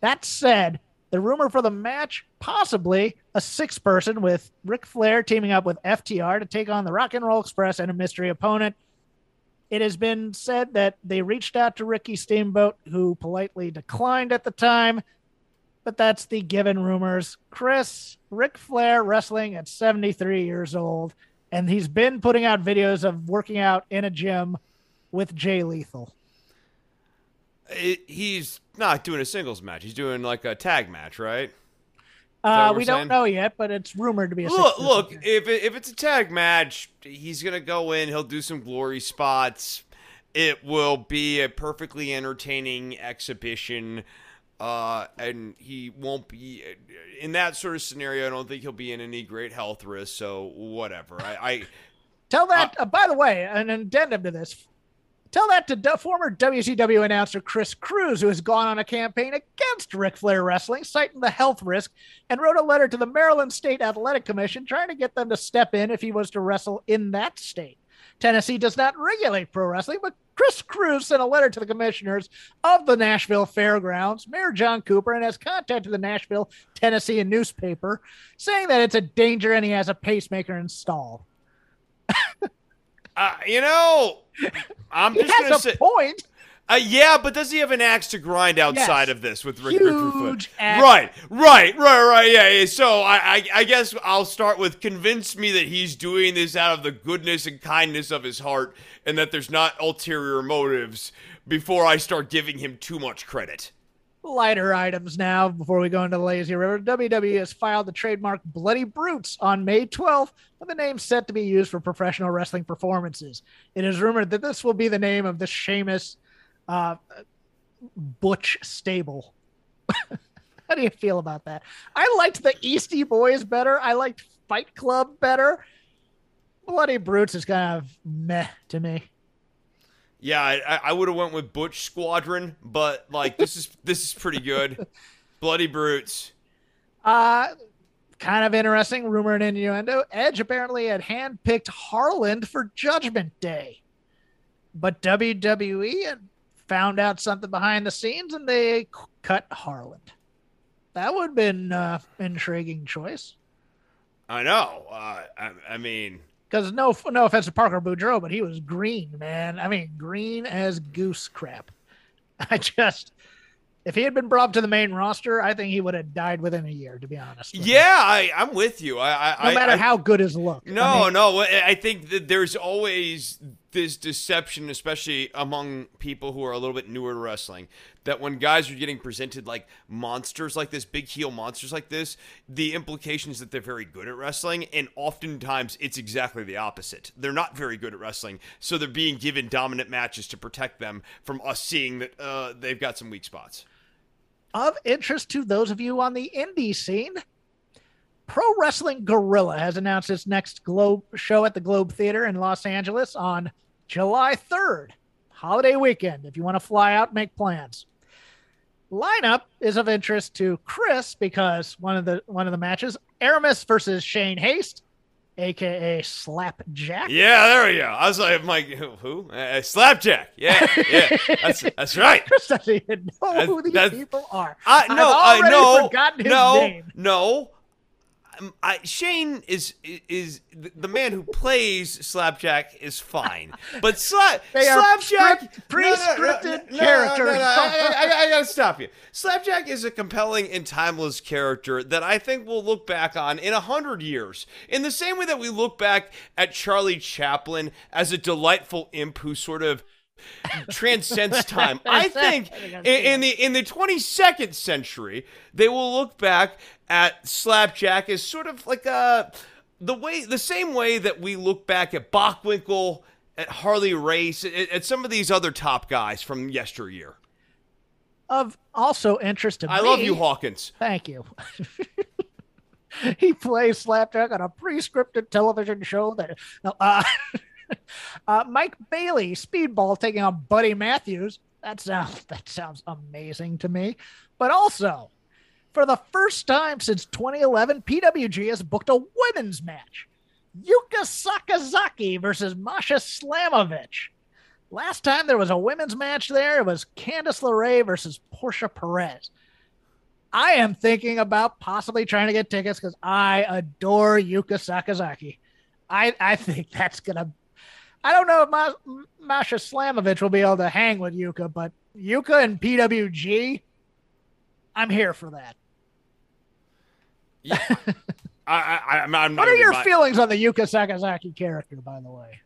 That said, the rumor for the match, possibly a six person with Ric Flair teaming up with FTR to take on the Rock and Roll Express and a mystery opponent. It has been said that they reached out to Ricky Steamboat, who politely declined at the time, but that's the given rumors. Chris, Ric Flair wrestling at 73 years old, and he's been putting out videos of working out in a gym with Jay Lethal. It- he's not doing a singles match. He's doing like a tag match, right? Uh, we don't know yet, but it's rumored to be a look. Look, if it, if it's a tag match, he's gonna go in. He'll do some glory spots. It will be a perfectly entertaining exhibition. Uh, and he won't be in that sort of scenario. I don't think he'll be in any great health risk. So whatever. I, I tell that. Uh, uh, by the way, an addendum to this. Tell that to former WCW announcer Chris Cruise, who has gone on a campaign against Ric Flair wrestling, citing the health risk, and wrote a letter to the Maryland State Athletic Commission trying to get them to step in if he was to wrestle in that state. Tennessee does not regulate pro wrestling, but Chris Cruise sent a letter to the commissioners of the Nashville Fairgrounds, Mayor John Cooper, and has contacted the Nashville, Tennessee newspaper, saying that it's a danger and he has a pacemaker installed. uh, you know, I'm just going to say point. Uh, yeah, but does he have an axe to grind outside yes. of this with Rick Huge Right, right, right, right. Yeah, yeah. So I, I, I guess I'll start with convince me that he's doing this out of the goodness and kindness of his heart, and that there's not ulterior motives before I start giving him too much credit. Lighter items now before we go into the lazy river. WWE has filed the trademark Bloody Brutes on May 12th, with the name set to be used for professional wrestling performances. It is rumored that this will be the name of the Sheamus uh, Butch stable. How do you feel about that? I liked the Eastie Boys better. I liked Fight Club better. Bloody Brutes is kind of meh to me. Yeah, I, I would have went with Butch Squadron, but like this is this is pretty good. Bloody Brutes. Uh kind of interesting rumor and innuendo. Edge apparently had handpicked Harland for Judgment Day, but WWE and found out something behind the scenes and they cut Harland. That would have been uh, intriguing choice. I know. Uh, I, I, mean, because no, no offense to Parker Boudreaux, but he was green, man. I mean, green as goose crap. I just, if he had been brought to the main roster, I think he would have died within a year. To be honest. Yeah, I, I'm with you. I, I no matter I, how good his look. No, I mean, no. I think that there's always this deception, especially among people who are a little bit newer to wrestling, that when guys are getting presented like monsters like this, big heel monsters like this, the implication is that they're very good at wrestling, and oftentimes it's exactly the opposite. They're not very good at wrestling, so they're being given dominant matches to protect them from us seeing that uh, they've got some weak spots. Of interest to those of you on the indie scene, Pro Wrestling Gorilla has announced its next Globe show at the Globe Theater in Los Angeles on July 3rd, holiday weekend. If you want to fly out, make plans. Lineup is of interest to Chris because one of the one of the matches, Aramis versus Shane Haste, aka Slapjack. Yeah, there we go. I was like, Mike, who? Uh, Slapjack. Yeah, yeah, that's that's right. Chris doesn't even know who these people are. I no, I know. Forgotten his no, name. no. Um, I, Shane is is the man who plays Slapjack is fine, but Sla- Slapjack pre-scripted no, no, no, I, I, I, gotta stop you. Slapjack is a compelling and timeless character that I think we'll look back on in a hundred years, in the same way that we look back at Charlie Chaplin as a delightful imp who sort of transcends time. I think in, in, the in the 22nd century, they will look back at Slapjack as sort of like a the way the same way that we look back at Bockwinkel, at Harley Race, at, at some of these other top guys from yesteryear. Of also interest to I me, love you, Hawkins. Thank you. he plays Slapjack on a pre-scripted television show that uh, uh, Mike Bailey, Speedball, taking on Buddy Matthews. That sounds that sounds amazing to me. But also, for the first time since 2011, PWG has booked a women's match. Yuka Sakazaki versus Masha Slamovich. Last time there was a women's match there, it was Candice LeRae versus Portia Perez. I am thinking about possibly trying to get tickets because I adore Yuka Sakazaki. I, I think that's gonna I don't know if Ma- Masha Slamovich will be able to hang with Yuka, but Yuka and PWG, I'm here for that. Yeah. I, I, I'm, I'm not. What are your feelings on the Yuka Sakazaki character, by the way?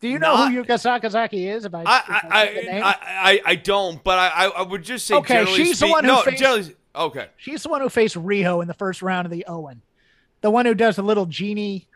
Do you know not, who Yuka Sakazaki is? If I, I, I, I, I, I, don't, but I, I would just say okay. She's speak, the one who no, faced, Okay. She's the one who faced Riho in the first round of the Owen. The one who does the little genie.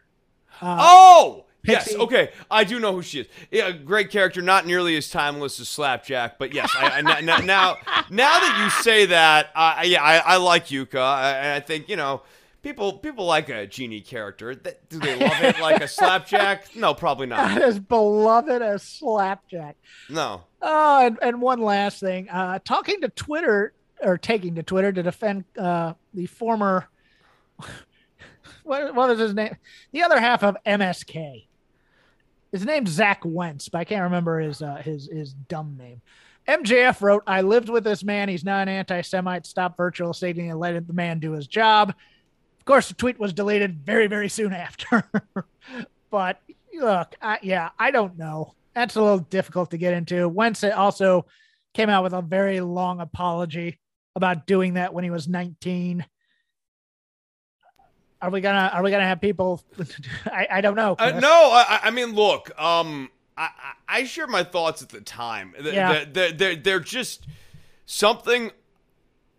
Uh, Oh! Yes, okay. I do know who she is. Yeah, great character, not nearly as timeless as Slapjack, but yes, I, I, now, now, that you say that, uh, yeah, I, I like Yuka. I, I think you know people people like a genie character. Do they love it like a Slapjack? No, probably not. as beloved as Slapjack. No. Oh, and, and one last thing. Uh, talking to Twitter or taking to Twitter to defend uh, the former, what, what was his name? The other half of MSK. His name's Zach Wentz, but I can't remember his uh, his his dumb name. MJF wrote, "I lived with this man. He's not an anti-Semite. Stop virtual stating and let the man do his job." Of course, the tweet was deleted very very soon after. but look, I, yeah, I don't know. That's a little difficult to get into. Wentz also came out with a very long apology about doing that when he was 19. Are we gonna Are we gonna have people? I, I don't know. Uh, no, I, I mean, look, um, I, I shared my thoughts at the time. Th- Yeah. th- They're, they're, they're just something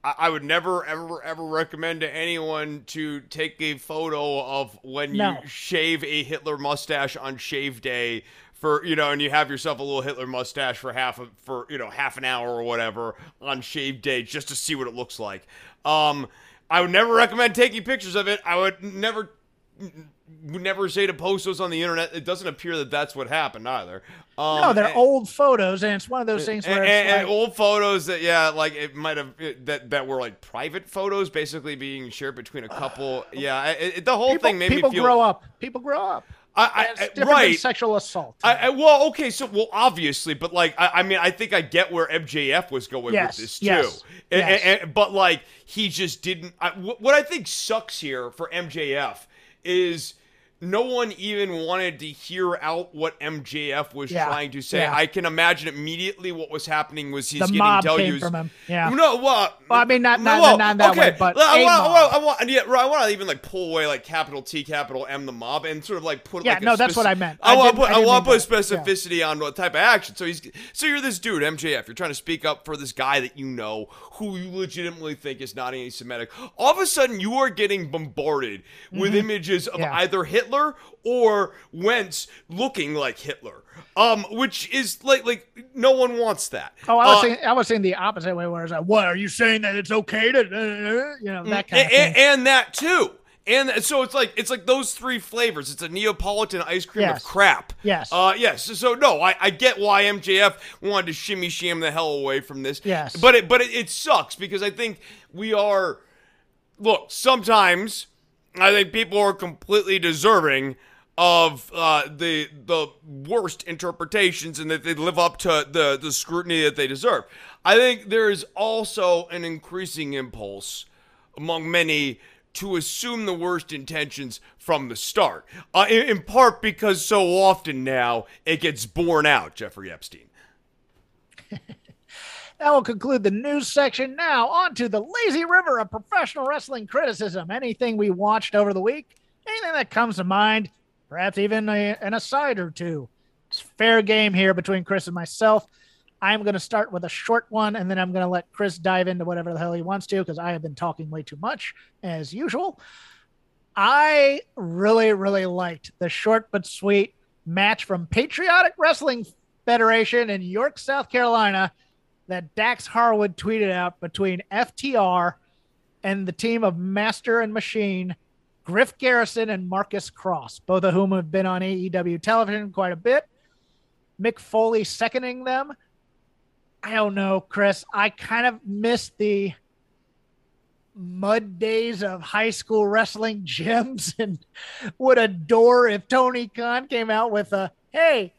I I would never, ever, ever recommend to anyone to take a photo of when No. you shave a Hitler mustache on shave day for you know, and you have yourself a little Hitler mustache for half of for you know half an hour or whatever on shave day just to see what it looks like. Um, I would never recommend taking pictures of it. I would never would never say to post those on the internet. It doesn't appear that that's what happened either. Um, No, they're and- old photos, and it's one of those things where it's and- and like, old photos that yeah like it might have that that were like private photos basically being shared between a couple yeah it, it- the whole people, thing made people me feel grow up. People grow up. I, I, It's I- different than right sexual assault. I, I, well, okay, so well, obviously, but like, I, I mean, I think I get where MJF was going Yes, with this too. yes, And- yes. and- and- but like, he just didn't. I, what I think sucks here for MJF is no one even wanted to hear out what MJF was Yeah, trying to say. yeah. I can imagine immediately what was happening was he's the getting mob came from him. Yeah. No, well, Well, I mean, not- not- well, not that okay. way, but I want, I want, I want, yeah, I want to even like pull away like capital T, capital M, the mob, and sort of like put Yeah, like a no, that's speci- what I meant. I, I want to put, I want put that. Yeah. specificity on what type of action. So he's, so you're this dude, MJF. You're trying to speak up for this guy that you know, who you legitimately think is not anti-Semitic. All of a sudden, you are getting bombarded with images of Mm-hmm. Either Hitler or Wentz looking like Hitler. Um, which is like, like no one wants that. Oh, I was Uh, saying, I was saying the opposite way, where it's like, "What are you saying that it's okay to, uh, you know, that kind and, of thing?" and, and that too. And so it's like it's like those three flavors. It's a Neapolitan ice cream Yes. of crap. Yes. Uh, yes. So, so no, I, I get why MJF wanted to shimmy sham the hell away from this. Yes. But it but it, it sucks because I think we are. Look, sometimes I think people are completely deserving of uh, the the worst interpretations and that they live up to the the scrutiny that they deserve. I think there is also an increasing impulse among many to assume the worst intentions from the start. Uh, in, in part because so often now it gets borne out, Jeffrey Epstein. That will conclude the news section. Now, on to the lazy river of professional wrestling criticism. Anything we watched over the week, anything that comes to mind, perhaps even a, an aside or two. It's fair game here between Chris and myself. I'm going to start with a short one, and then I'm going to let Chris dive into whatever the hell he wants to because I have been talking way too much, as usual. I really, really liked the short but sweet match from Patriotic Wrestling Federation in York, South Carolina that Dax Harwood tweeted out between FTR and the team of Master and Machine, Griff Garrison and Marcus Cross, both of whom have been on AEW television quite a bit. Mick Foley seconding them. I don't know, Chris. I kind of miss the mud days of high school wrestling gyms and would adore if Tony Khan came out with a hey,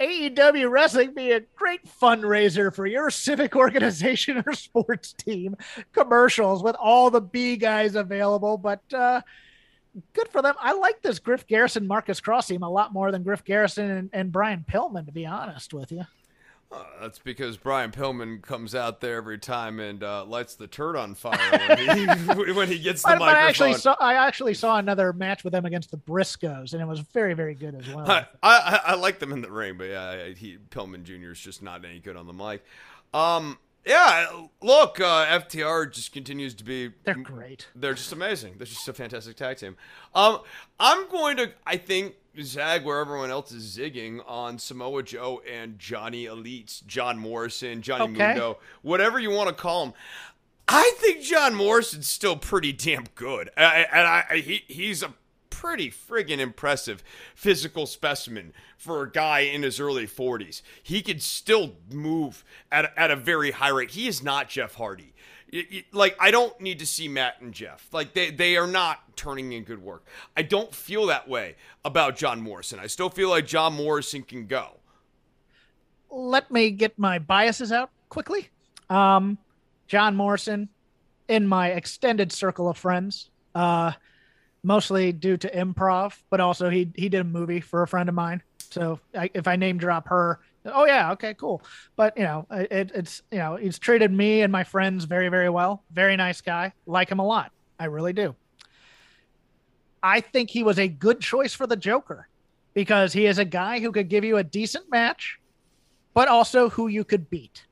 AEW wrestling be a great fundraiser for your civic organization or sports team commercials with all the B guys available. But uh, good for them. I like this Griff Garrison Marcus Cross team a lot more than Griff Garrison and, and Brian Pillman, to be honest with you. Uh, that's because Brian Pillman comes out there every time and uh, lights the turd on fire when he, when he gets the But, but I actually saw I actually saw another match with them against the Briscoes, and it was very very good as well. I, I, I like them in the ring, but yeah, he Pillman Jr. is just not any good on the mic. Um, Yeah, look, uh, FTR just continues to be. They're great. They're just amazing. They're just a fantastic tag team. Um, I'm going to, I think, zag where everyone else is zigging on Samoa Joe and Johnny Elites, John Morrison, Johnny Okay. Mundo, whatever you want to call them. I think John Morrison's still pretty damn good, I, and I, I- he, he's a pretty friggin' impressive physical specimen for a guy in his early 40s. He could still move at, a- at a very high rate. He is not Jeff Hardy. Like I don't need to see Matt and Jeff. Like they they are not turning in good work. I don't feel that way about John Morrison. I still feel like John Morrison can go. let me get my biases out quickly. Um, John Morrison, in my extended circle of friends, uh, mostly due to improv, but also he he did a movie for a friend of mine. So I, if I name drop her, oh yeah, okay, cool. But you know, it, it's you know, he's treated me and my friends very very well. Very nice guy. Like him a lot. I really do. I think he was a good choice for the Joker because he is a guy who could give you a decent match but also who you could beat.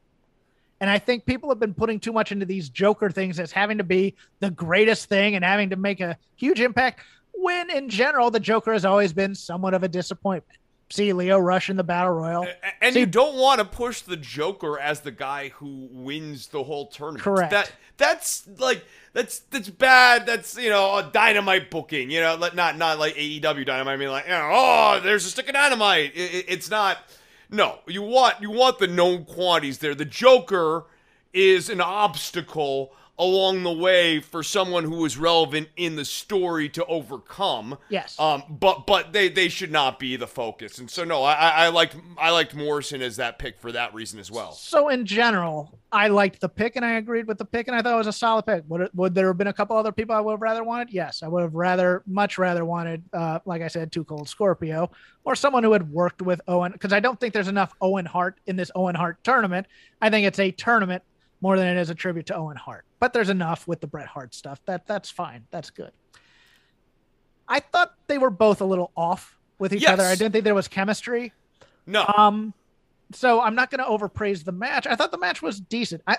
And I think people have been putting too much into these Joker things as having to be the greatest thing and having to make a huge impact. When in general, the Joker has always been somewhat of a disappointment. See Lio Rush in the Battle Royal. And See- you don't want to push the Joker as the guy who wins the whole tournament. Correct. That that's like that's that's bad. That's you know a dynamite booking. You know, not not like AEW dynamite. I mean, like you know, oh, there's a stick of dynamite. It, it- it's not. No, you want you want the known quantities there. The Joker is an obstacle along the way for someone who is relevant in the story to overcome. Yes. Um, but but they they should not be the focus. And so no, I I I liked I liked Morrison as that pick for that reason as well. So in general, I liked the pick and I agreed with the pick and I thought it was a solid pick. Would it, would there have been a couple other people I would have rather wanted? Yes, I would have rather much rather wanted, uh, like I said, Too Cold Scorpio or someone who had worked with Owen because I don't think there's enough Owen Hart in this Owen Hart tournament. I think it's a tournament more than it is a tribute to Owen Hart. But there's enough with the Bret Hart stuff. That that's fine. That's good. I thought they were both a little off with each Yes. other. I didn't think there was chemistry. No, Um, so I'm not going to overpraise the match. I thought the match was decent. I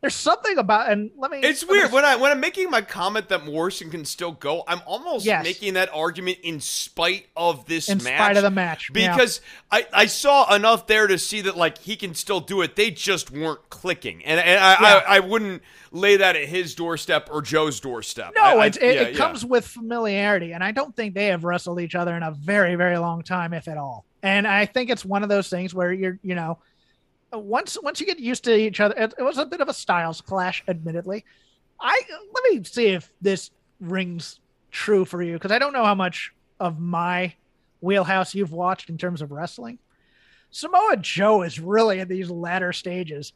there's something about and let me. it's let me- weird when I when I'm making my comment that Morrison can still go. I'm almost Yes. making that argument in spite of this match. in match. spite of the match yeah. because I, I saw enough there to see that like he can still do it. They just weren't clicking, and, and I, Yeah. I I wouldn't lay that at his doorstep or Joe's doorstep. no, I- I- it, yeah, it yeah. comes with familiarity, and I don't think they have wrestled each other in a very very long time, if at all. And I think it's one of those things where you're you know once once you get used to each other, it, it was a bit of a styles clash, admittedly. I let me see if this rings true for you because I don't know how much of my wheelhouse you've watched in terms of wrestling. Samoa Joe is really in these latter stages,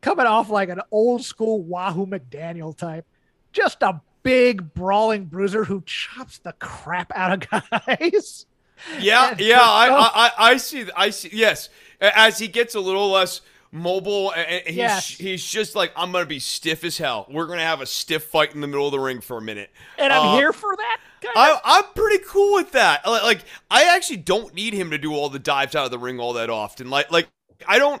coming off like an old school Wahoo McDaniel type, just a big brawling bruiser who chops the crap out of guys. Yeah, yeah, I, I, I, I see, I see. Yes, as he gets a little less mobile, and he's Yes. he's just like, I'm gonna be stiff as hell. We're gonna have a stiff fight in the middle of the ring for a minute, And I'm Uh, here for that. I. I'm pretty cool with that. Like, I actually don't need him to do all the dives out of the ring all that often. Like, like I don't.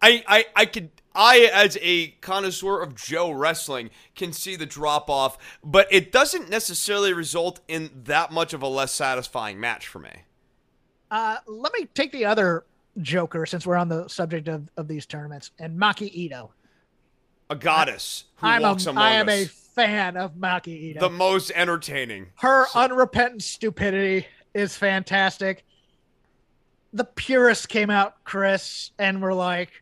I, I, I could. I, as a connoisseur of Joe wrestling, can see the drop off, but it doesn't necessarily result in that much of a less satisfying match for me. Uh, let me take the other Joker since we're on the subject of, of these tournaments and Maki Ito. A goddess who I'm walks a, among I am us. a fan of Maki Ito. the most entertaining. Her unrepentant stupidity is fantastic. The purists came out, Chris, and were like,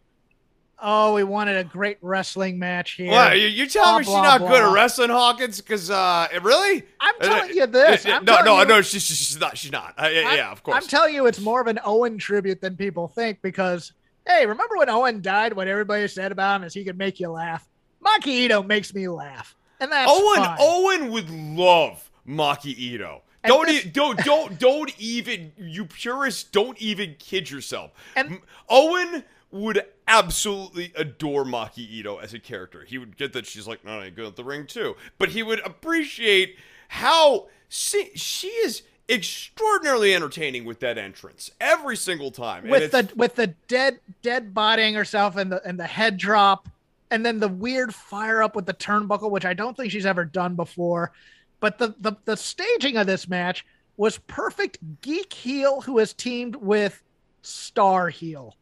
"Oh, we wanted a great wrestling match here." What? You, telling me she's Blah, not blah, good at wrestling, Hawkins? Because uh, really? I'm Uh, telling you this. uh, I'm no, no, you- no. She's, she's not. She's not. Uh, yeah, yeah, of course. I'm telling you, it's more of an Owen tribute than people think because, hey, remember when Owen died? What everybody said about him is he could make you laugh. Maki Ito makes me laugh, and that's Owen. Owen would love Maki Ito. And Don't this- e- don't don't don't even you purists don't even kid yourself. And- Owen would absolutely adore Maki Ito as a character. He would get that she's like not any good at the ring too, but he would appreciate how she, she is extraordinarily entertaining with that entrance every single time. With the with the dead dead bodying herself and the and the head drop and then the weird fire up with the turnbuckle, which I don't think she's ever done before. But the the, the staging of this match was perfect geek heel who has teamed with star heel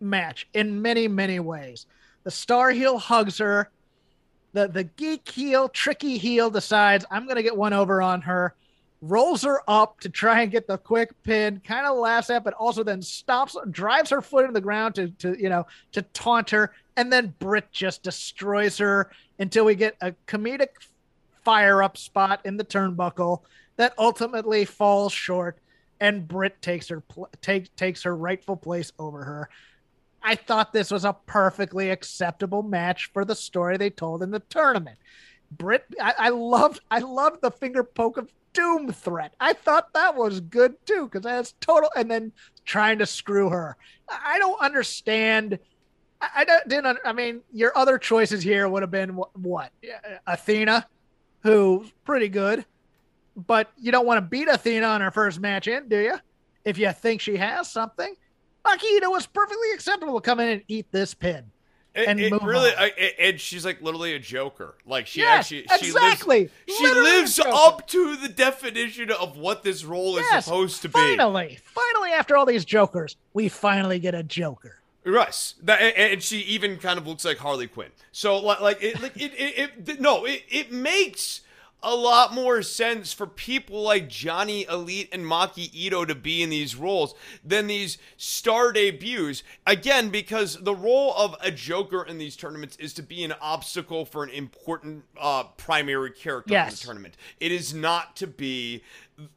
match in many many ways. The star heel hugs her. The the geek heel, tricky heel decides I'm gonna get one over on her rolls her up to try and get the quick pin, kind of laughs at, but also then stops, drives her foot in the ground to, to, you know, to taunt her. And then Britt just destroys her until we get a comedic fire up spot in the turnbuckle that ultimately falls short. And Britt takes her, pl- take, takes her rightful place over her. I thought this was a perfectly acceptable match for the story they told in the tournament. Britt, I, I loved, I loved the finger poke of doom threat. I thought that was good too because that's total. And then trying to screw her. I don't understand. I, don't, didn't. I mean, your other choices here would have been what, what? Athena, who's pretty good, but you don't want to beat Athena on her first match in, do you? If you think she has something, Akita was perfectly acceptable to come in and eat this pin. It, and it move really. I, and she's like literally a joker. Like she Yes, actually, she exactly. lives, she Literally lives up to the definition of what this role is supposed to be. Finally, finally, after all these jokers, we finally get a joker. Yes, that, and- and she even kind of looks like Harley Quinn. So like, like it, like it, it, it no, it, it makes a lot more sense for people like Johnny Elite and Maki Itoh to be in these roles than these star debuts. Again, because the role of a Joker in these tournaments is to be an obstacle for an important uh, primary character in the tournament. It is not to be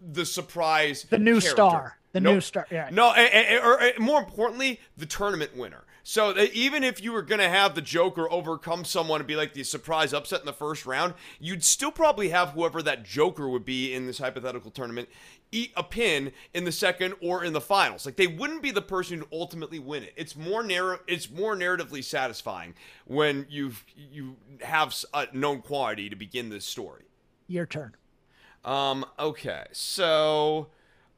the surprise, The new character. star. The Nope. new star. Yeah. No, a- a- or, or more importantly, the tournament winner. So even if you were going to have the Joker overcome someone and be like the surprise upset in the first round, you'd still probably have whoever that Joker would be in this hypothetical tournament eat a pin in the second or in the finals. Like they wouldn't be the person who ultimately win it. It's more narrow. It's more narratively satisfying when you you have a known quantity to begin this story. Your turn. Um, okay, so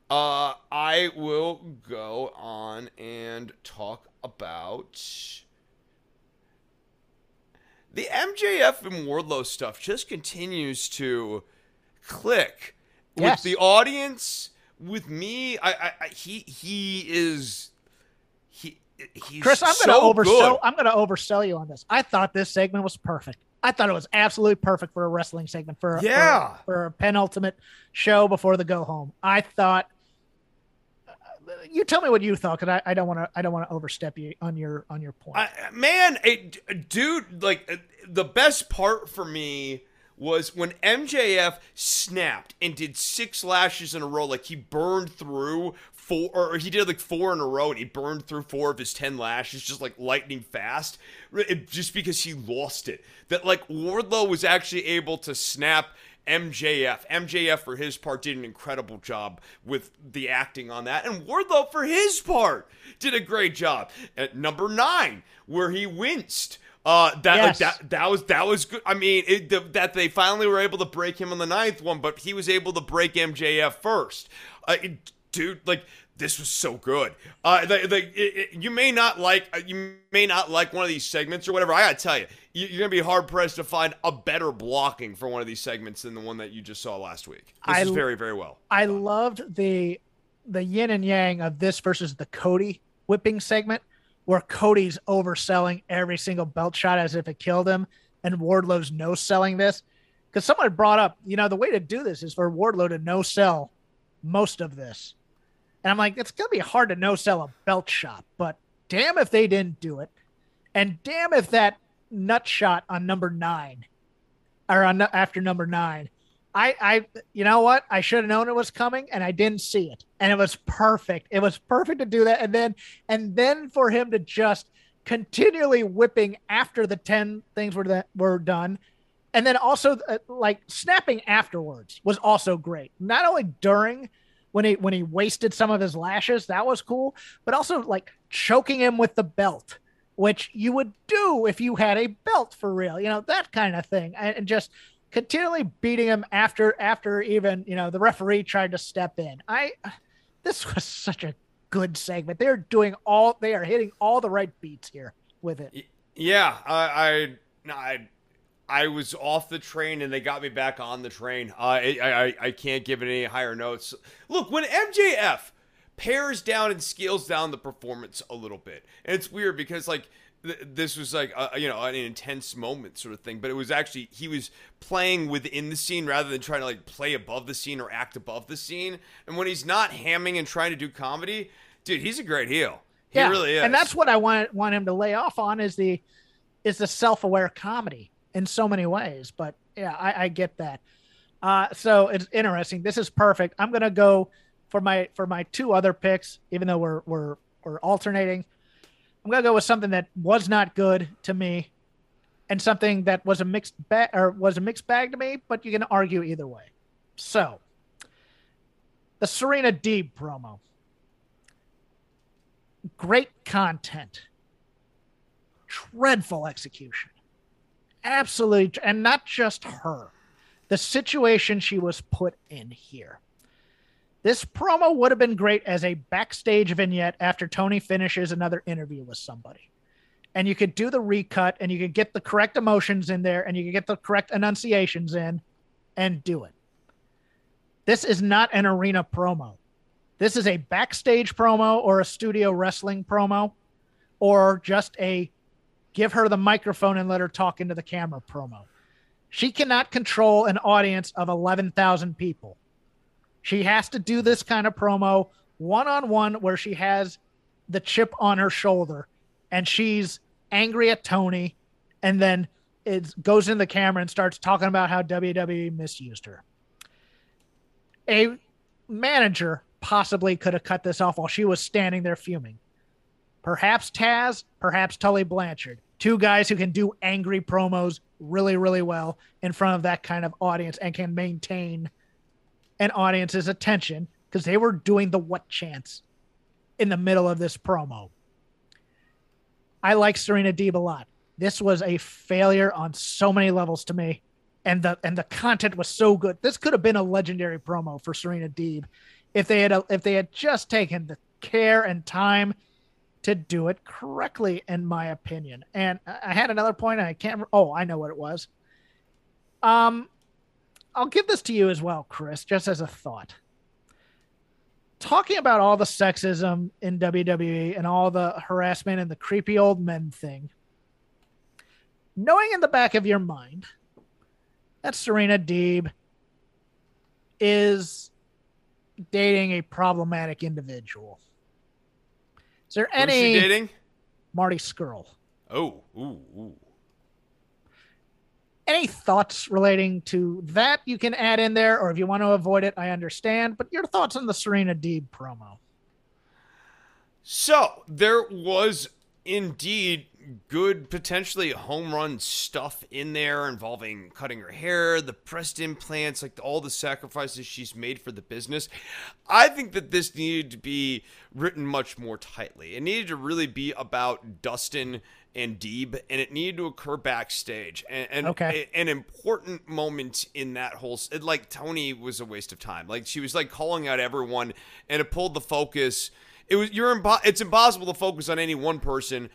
uh, I will go on and talk about the MJF and Wardlow stuff. Just continues to click Yes. with the audience, with me. I, I, I he he is he he's Chris, I'm so gonna oversell. good. I'm gonna oversell you on this. I thought this segment was perfect. I thought it was absolutely perfect for a wrestling segment for a- for a- Yeah. for, a penultimate show before the go home. I thought. You tell me what you thought, because I, I don't want to. I don't want to overstep you on your on your point. Man, it, dude, like the best part for me was when MJF snapped and did six lashes in a row. Like he burned through four, or he did like four in a row, and he burned through four of his ten lashes, just like lightning fast, just because he lost it. That like Wardlow was actually able to snap. MJF. MJF, for his part, did an incredible job with the acting on that. And Wardlow, for his part, did a great job. At number nine, where he winced. Uh, that Yes. like that that was that was good. I mean, it, the, that they finally were able to break him on the ninth one, but he was able to break MJF first. Uh, it- dude, like this was so good. Uh, the, the, it, you may not like uh, you may not like one of these segments or whatever. I gotta tell you, you you're gonna be hard pressed to find a better blocking for one of these segments than the one that you just saw last week. This I is very very well. I loved the the yin and yang of this versus the Cody whipping segment, where Cody's overselling every single belt shot as if it killed him, and Wardlow's no selling this. Because someone brought up, you know, the way to do this is for Wardlow to no sell most of this. And I'm like, it's gonna be hard to no sell a belt shot, but damn if they didn't do it, and damn if that nut shot on number nine, or on after number nine, I, I, you know what? I should have known it was coming, and I didn't see it, and it was perfect. It was perfect to do that, and then, and then for him to just continually whipping after the ten things were that were done, and then also uh, like snapping afterwards was also great. Not only during when he when he wasted some of his lashes, that was cool, but also like choking him with the belt, which you would do if you had a belt for real, you know that kind of thing, and, and just continually beating him after after even you know the referee tried to step in. I this was such a good segment. They're doing all they are hitting all the right beats here with it. Yeah, I, I, I, I was off the train and they got me back on the train. Uh, I, I, I can't give it any higher notes. Look, when MJF pares down and scales down the performance a little bit, and it's weird because like this was like a, you know an intense moment sort of thing but it was actually he was playing within the scene rather than trying to like play above the scene or act above the scene. And when he's not hamming and trying to do comedy dude he's a great heel. He yeah, really is and that's what i want want him to lay off on is the is the self-aware comedy in so many ways but yeah i, I get that. Uh, so it's interesting. This is perfect. I'm gonna go for my for my two other picks even though we're we're we're alternating I'm gonna go with something that was not good to me, and something that was a mixed bag or was a mixed bag to me. But you can argue either way. So, the Serena Deeb promo, great content, dreadful execution, absolutely, and not just her, the situation she was put in here. This promo would have been great as a backstage vignette after Tony finishes another interview with somebody. And you could do the recut and you could get the correct emotions in there and you could get the correct enunciations in and do it. This is not an arena promo. This is a backstage promo or a studio wrestling promo or just a give her the microphone and let her talk into the camera promo. She cannot control an audience of 11,000 people. She has to do this kind of promo one on one where she has the chip on her shoulder and she's angry at Tony and then it goes in the camera and starts talking about how WWE misused her. A manager possibly could have cut this off while she was standing there fuming. Perhaps Taz, perhaps Tully Blanchard. Two guys who can do angry promos really, really well in front of that kind of audience and can maintain an audience's attention because they were doing the what chance in the middle of this promo. I like Serena Deeb a lot. This was a failure on so many levels to me. And the and the content was so good. This could have been a legendary promo for Serena Deeb if they had if they had just taken the care and time to do it correctly, in my opinion. And I had another point. I can't. Oh, I know what it was. Um, I'll give this to you as well, Chris, just as a thought. Talking about all the sexism in WWE and all the harassment and the creepy old men thing, knowing in the back of your mind that Serena Deeb is dating a problematic individual. Is there any dating? Marty Scurll. Oh, ooh, ooh. Any thoughts relating to that you can add in there, or if you want to avoid it, I understand. But your thoughts on the Serena Deeb promo? So there was indeed good, potentially home run stuff in there involving cutting her hair, the breast implants, like all the sacrifices she's made for the business. I think that this needed to be written much more tightly. It needed to really be about Dustin and Deeb, and it needed to occur backstage. And, and okay. a, an important moment in that whole, it, like Tony was a waste of time. Like she was like calling out everyone, and it pulled the focus. It was you're impo- it's impossible to focus on any one person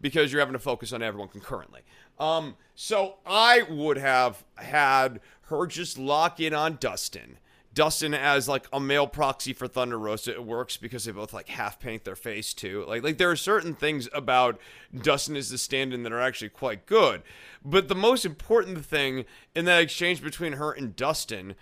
because you're having to focus on everyone concurrently. Um, so I would have had her just lock in on Dustin Dustin as like a male proxy for Thunder Rosa. It works because they both like half paint their face too. Like like there are certain things about Dustin as the stand-in that are actually quite good. But the most important thing in that exchange between her and Dustin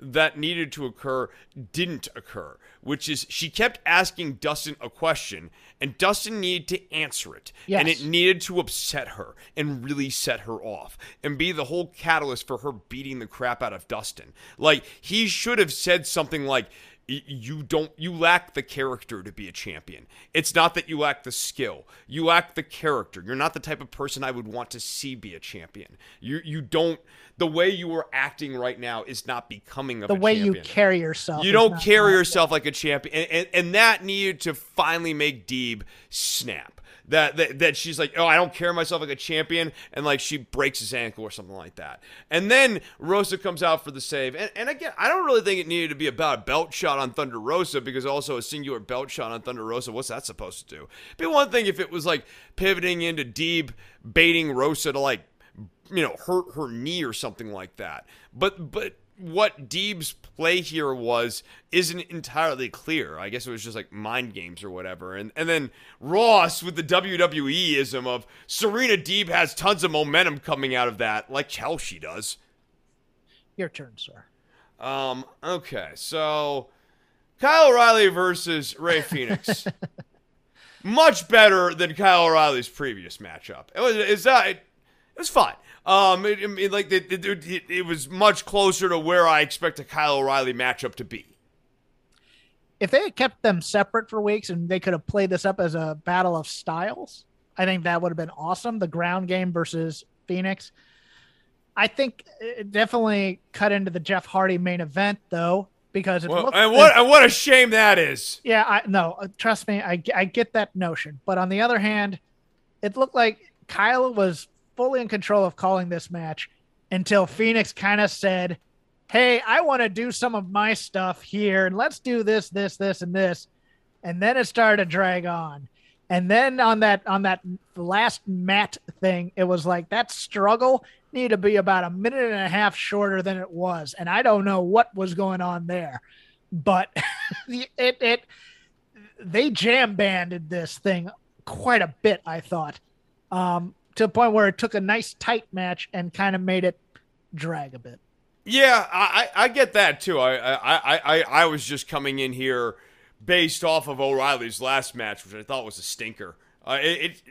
that needed to occur didn't occur, which is she kept asking Dustin a question and Dustin needed to answer it. Yes. And it needed to upset her and really set her off and be the whole catalyst for her beating the crap out of Dustin. Like he should have said something like, you don't you lack the character to be a champion. It's not that you lack the skill. You lack the character. You're not the type of person i would want to see be a champion. You you don't the way you are acting right now is not becoming of the way champion. you carry yourself you don't carry yourself like a champion and, and, and that needed to finally make deeb snap that, that that she's like, oh, I don't care myself like a champion, and like she breaks his ankle or something like that. And then Rosa comes out for the save, and, and again, I don't really think it needed to be about a belt shot on Thunder Rosa because also a singular belt shot on Thunder Rosa. What's that supposed to do? Be one thing if it was like pivoting into Deeb baiting Rosa to like you know hurt her knee or something like that. But but what Deeb's play here was isn't entirely clear. I guess it was just like mind games or whatever. And and then Ross with the WWE ism of Serena Deeb has tons of momentum coming out of that, like Chelsea does. Your turn, sir. Um. Okay. So, Kyle O'Reilly versus Rey Fenix. Much better than Kyle O'Reilly's previous matchup. It was. Is that? It, it was fine. Um. It, it, like it, it, it was much closer to where I expect a Kyle O'Reilly matchup to be. If they had kept them separate for weeks and they could have played this up as a battle of styles, I think that would have been awesome. The ground game versus Fenix. I think it definitely cut into the Jeff Hardy main event though, because it Well, looked, and what and what a shame that is. yeah, I no, uh, trust me, I, I get that notion. But on the other hand, it looked like Kyle was fully in control of calling this match until Fenix kind of said, Hey, I want to do some of my stuff here and let's do this, this, this, and this. And then it started to drag on. And then on that on that last mat thing, it was like that struggle needed to be about a minute and a half shorter than it was. And I don't know what was going on there. But it it they jam banded this thing quite a bit, I thought. Um, to a point where it took a nice tight match and kind of made it drag a bit. Yeah, I, I get that too. I, I, I, I was just coming in here based off of O'Reilly's last match, which I thought was a stinker. Uh, it, it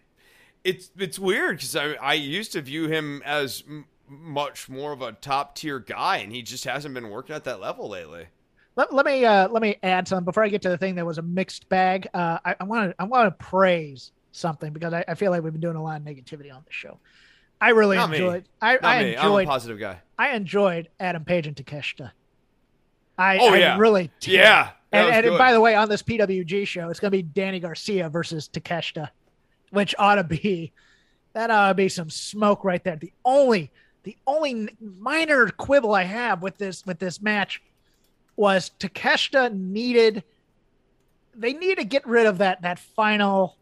it's it's weird because I I used to view him as m- much more of a top tier guy, and he just hasn't been working at that level lately. Let, let me uh, let me add something before I get to the thing that was a mixed bag. Uh, I want to I want to praise something because I, I feel like we've been doing a lot of negativity on the show. I really Not me. enjoyed. I, Not I me. I'm a enjoyed. positive guy. I enjoyed Adam Page and Takeshita. I, Oh, I yeah. really did. Yeah, And, and by the way, on this PWG show, it's going to be Danny Garcia versus Takeshita, which ought to be that ought to be some smoke right there. The only the only minor quibble I have with this with this match was Takeshita needed they need to get rid of that that final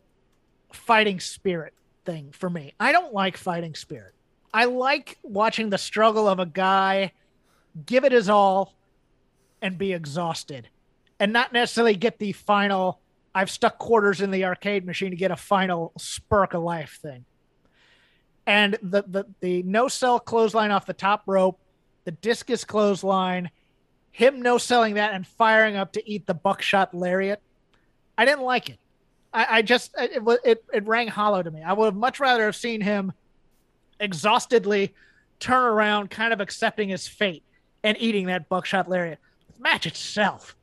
fighting spirit thing for me. I don't like fighting spirit. I like watching the struggle of a guy give it his all and be exhausted and not necessarily get the final I've stuck quarters in the arcade machine to get a final spurk of life thing. And the the the no sell clothesline off the top rope, the discus clothesline, him no selling that and firing up to eat the buckshot lariat. I didn't like it. I, I just it, it it rang hollow to me. I would have much rather have seen him exhaustedly turn around, kind of accepting his fate and eating that buckshot lariat. The match itself,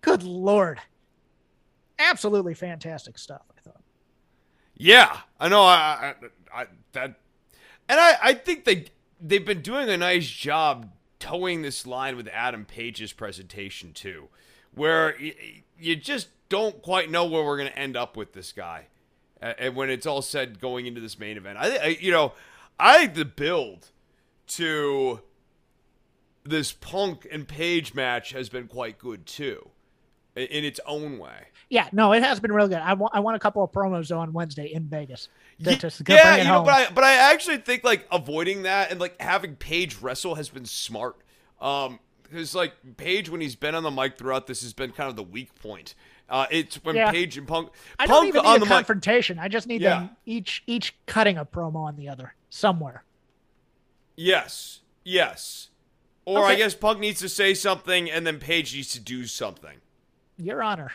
good lord, absolutely fantastic stuff. I thought. Yeah, I know. I, I, I that, and I, I think they they've been doing a nice job towing this line with Adam Page's presentation too, where y- you just don't quite know where we're going to end up with this guy, and when it's all said going into this main event. I, I you know, I think the build to this Punk and Page match has been quite good too, in, its own way. Yeah, no, it has been real good. I want I want a couple of promos though on Wednesday in Vegas. To, Ye- to, to yeah, you know, home. but I but I actually think like avoiding that and like having Page wrestle has been smart. Um, because like Page when he's been on the mic throughout this has been kind of the weak point. Uh, it's when Yeah. Page and Punk I don't Punk even on need the a mic. confrontation. I just need Yeah. them each each cutting a promo on the other somewhere. Yes, yes. Or I guess Punk needs to say something and then Page needs to do something. Your Honor.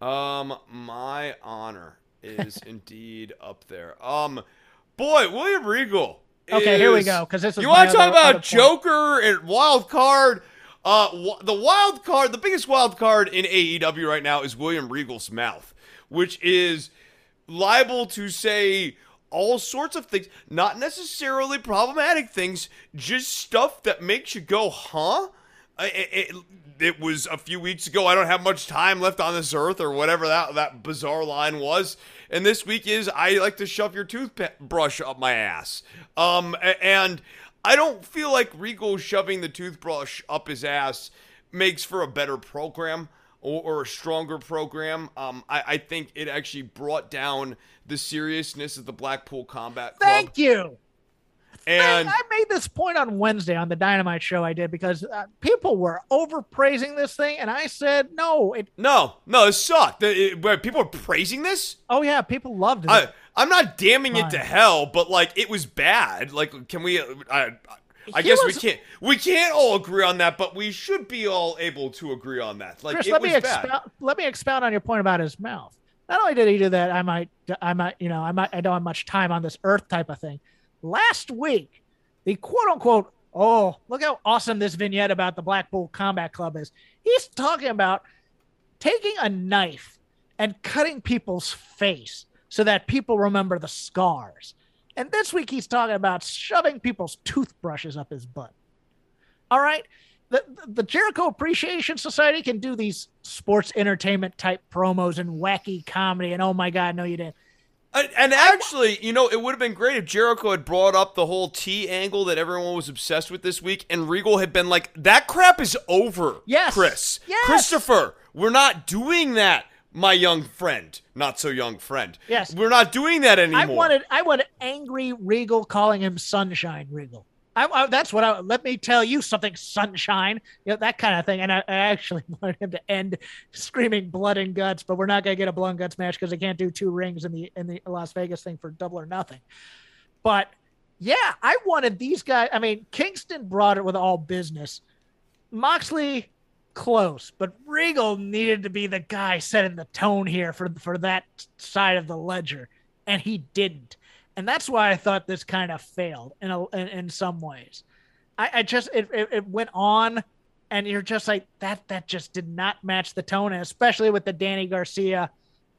Um, my honor is indeed up there. Um, boy, William Regal. Okay, here we go. Because this is you want to talk about. Joker and wild card. Uh, the wild card, the biggest wild card in AEW right now is William Regal's mouth, which is liable to say all sorts of things, not necessarily problematic things, just stuff that makes you go, huh? It, it, it was a few weeks ago. I don't have much time left on this earth, or whatever that, that bizarre line was. And this week is I like to shove your toothbrush up my ass. Um, and I don't feel like Regal shoving the toothbrush up his ass makes for a better program or, or a stronger program. Um, I, I think it actually brought down the seriousness of the Blackpool Combat Club. Thank you. And I, I made this point on Wednesday on the Dynamite show I did because uh, people were overpraising this thing, and I said no. It. no, no, it sucked. It- where people are praising this. Oh yeah, people loved it. I, I'm not damning it to hell, but like it was bad. Like, can we? I, I He guess was- we can't. We can't all agree on that, but we should be all able to agree on that. Like, Chris, it let was me expound. Let me expound on your point about his mouth. Not only did he do that, I might, I might, you know, I might, I don't have much time on this Earth type of thing. Last week, the quote unquote, oh, look how awesome this vignette about the Blackpool Combat Club is. He's talking about taking a knife and cutting people's face so that people remember the scars. And this week, he's talking about shoving people's toothbrushes up his butt. All right. The, the Jericho Appreciation Society can do these sports entertainment type promos and wacky comedy. And oh my God, no, you didn't. And, and actually, you know, it would have been great if Jericho had brought up the whole T angle that everyone was obsessed with this week, and Regal had been like, "That crap is over." Yes. Chris, Yes. Christopher, we're not doing that, my young friend, not so young friend. Yes. we're not doing that anymore. I wanted, I wanted angry Regal calling him Sunshine Regal. I, I, that's what I let me tell you something, Sunshine. You know, that kind of thing. And I, I actually wanted him to end screaming blood and guts, but we're not gonna get a blood and guts match because they can't do two rings in the in the Las Vegas thing for double or nothing. But yeah, I wanted these guys. I mean, Kingston brought it with all business. Moxley close, but Regal needed to be the guy setting the tone here for for that side of the ledger, and he didn't. And that's why I thought this kind of failed in a, in, in some ways. I, I just it, it it went on, and you're just like that. That just did not match the tone, and especially with the Danny Garcia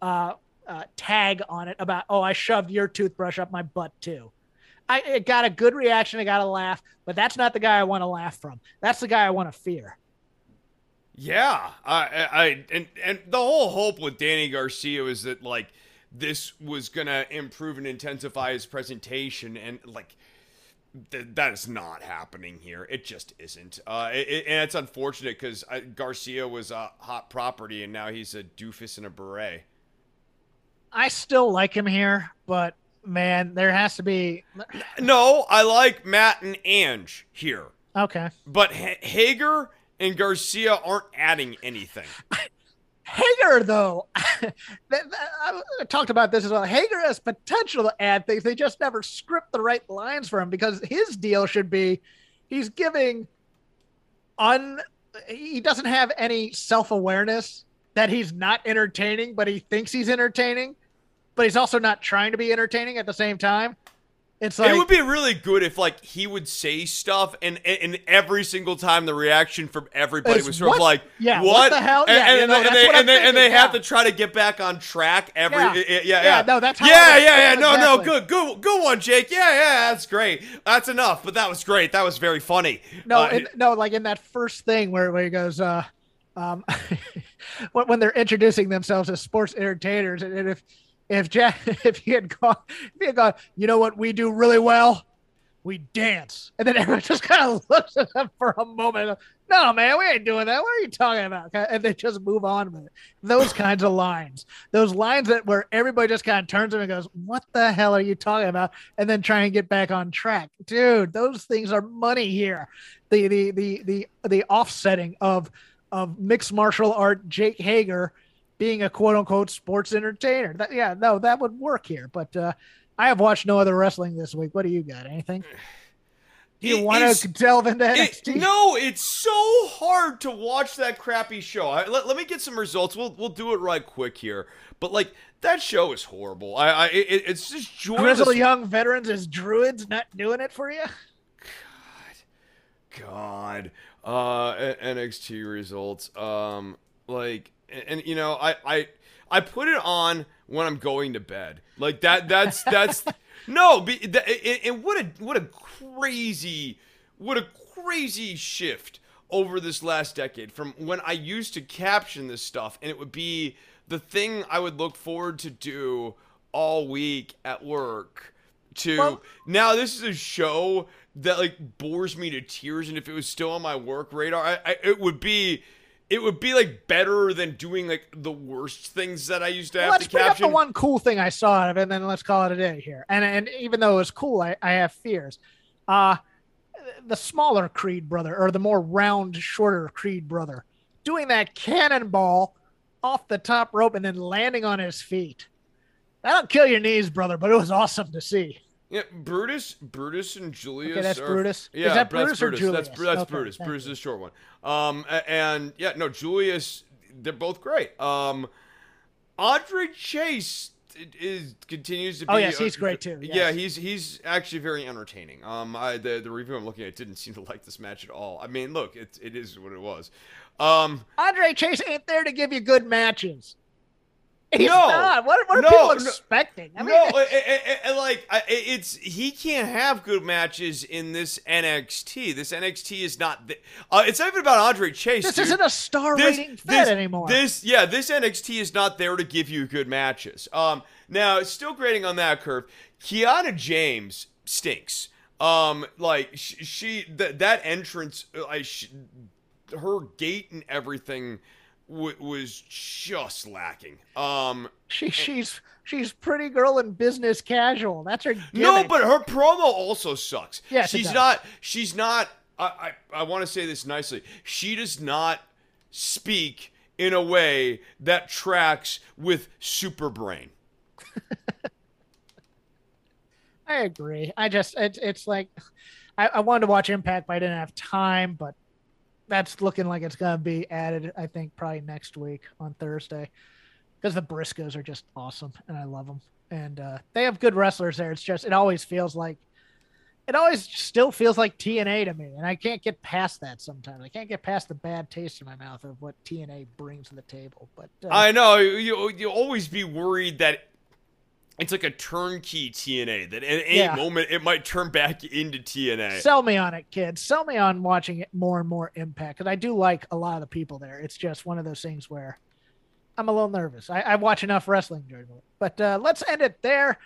uh, uh, tag on it about oh I shoved your toothbrush up my butt too. I it got a good reaction. I got a laugh, but that's not the guy I want to laugh from. That's the guy I want to fear. Yeah, I, I, and and the whole hope with Danny Garcia was that like this was gonna improve and intensify his presentation, and like th- that is not happening here. It just isn't, uh, it, it- and it's unfortunate because Garcia was a hot property, and now he's a doofus in a beret. I still like him here, but man, there has to be No, I like Matt and Ange here, okay. but H- Hager and Garcia aren't adding anything. Hager, though, I talked about this as well. Hager has potential to add things. They just never script the right lines for him because his deal should be he's giving un. He doesn't have any self awareness that he's not entertaining, but he thinks he's entertaining, but he's also not trying to be entertaining at the same time. It's like it would be really good if like he would say stuff and and, every single time the reaction from everybody was sort what- of like yeah, what, what? the hell? and, Yeah, and, you know, and they and they, and they have to try to get back on track every Yeah. yeah yeah yeah, no, that's how yeah yeah yeah. no no good good good one Jake. Yeah yeah that's great. That's enough but that was great. That was very funny. No, Uh, in, no, like in that first thing where, where he goes, uh, um, when, when they're introducing themselves as sports entertainers, and if if Jack, if he had gone, if he had gone, you know what we do really well, we dance, and then everyone just kind of looks at them for a moment. No, man, we ain't doing that. What are you talking about? And they just move on with it. Those kinds of lines, those lines that where everybody just kind of turns to him and goes, "What the hell are you talking about?" And then try and get back on track, dude. Those things are money here. The the the the the offsetting of of mixed martial art Jake Hager being a quote unquote sports entertainer. That, yeah, no, that would work here. But uh, I have watched no other wrestling this week. What do you got? Anything? Do you It want is- to delve into It- NXT? no, it's so hard to watch that crappy show. I, let, let me get some results. We'll we'll do it right quick here. But like that show is horrible. I, I it, it's just joyless. Grizzle young veterans as druids not doing it for you. God, God. uh, NXT results. Um, like, and, and, you know, I, I, I put it on when I'm going to bed. Like that. That's that's no. Be, that, and, and what a what a crazy, what a crazy shift over this last decade from when I used to caption this stuff, and it would be the thing I would look forward to do all week at work to Well- now this is a show that like bores me to tears and if it was still on my work radar I, I it would be it would be like better than doing like the worst things that I used to have let's to bring up the one cool thing I saw out of it, and then let's call it a day here. And and even though it was cool, I, I have fears. Uh the smaller Creed brother, or the more round, shorter Creed brother, doing that cannonball off the top rope and then landing on his feet. That'll kill your knees, brother, but it was awesome to see. Yeah, Brutus, Brutus, and Julius. Okay, that's are- Brutus. Is Yeah, that that's Brutus or That's, Julius? Bru- that's Okay, Brutus. Brutus is the short one. Um, and yeah, no, Julius. They're both great. Um, Andre Chase is continues to be. Oh, yes, a- he's great, too, Yeah, he's he's actually very entertaining. Um, I the the review I'm looking at didn't seem to like this match at all. I mean, look, it it is what it was. Um, Andre Chase ain't there to give you good matches. He's No. not. What, what are No, people expecting? I mean, no, I- I- I- like it's he can't have good matches in this NXT. This NXT is not. The, uh, it's not even about Andre Chase. this dude. isn't a star this, rating fed this, anymore. This, yeah, this NXT is not there to give you good matches. Um, now still grading on that curve. Kiana James stinks. Um, like she, she that that entrance, uh, I, sh her gait and everything w- was just lacking. Um, She she's she's pretty girl in business casual. That's her. no, but her promo also sucks. Yeah, she's not. She's not. I I, I want to say this nicely. She does not speak in a way that tracks with Super Brain. I agree. I just it's it's like I, I wanted to watch Impact, but I didn't have time. But that's looking like it's gonna be added. I think probably next week on Thursday because the Briscoes are just awesome and I love them. And uh, they have good wrestlers there. It's just it always feels like it always still feels like TNA to me, and I can't get past that sometimes. I can't get past the bad taste in my mouth of what TNA brings to the table. But uh, I know you you always be worried that it's like a turnkey TNA that at any Yeah. moment it might turn back into TNA. Sell me on it, kids. Sell me on watching it more and more impact. Because I do like a lot of the people there. It's just one of those things where I'm a little nervous. I, I watch enough wrestling during the week. But uh, let's end it there.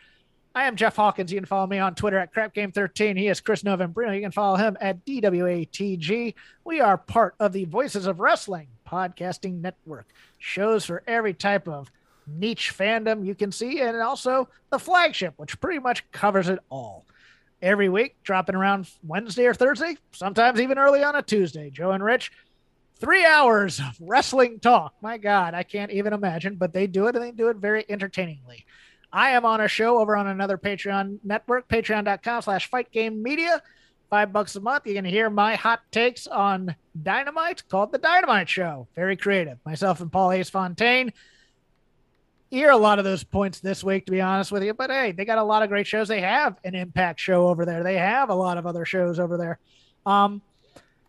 I am Jeff Hawkins. You can follow me on Twitter at CrapGame13. He is Chris Novembrino. You can follow him at DWATG. We are part of the Voices of Wrestling podcasting network. Shows for every type of niche fandom you can see, and also the flagship, which pretty much covers it all every week, dropping around Wednesday or Thursday, sometimes even early on a Tuesday. Joe and Rich, three hours of wrestling talk. My God, I can't even imagine, but they do it and they do it very entertainingly. I am on a show over on another Patreon network, patreon.com slash fight game media. Five bucks a month. You can hear my hot takes on Dynamite called The Dynamite Show. Very creative. Myself and Paul Ace Fontaine hear a lot of those points this week, to be honest with you. But hey, they got a lot of great shows. They have an Impact show over there. They have a lot of other shows over there. Um,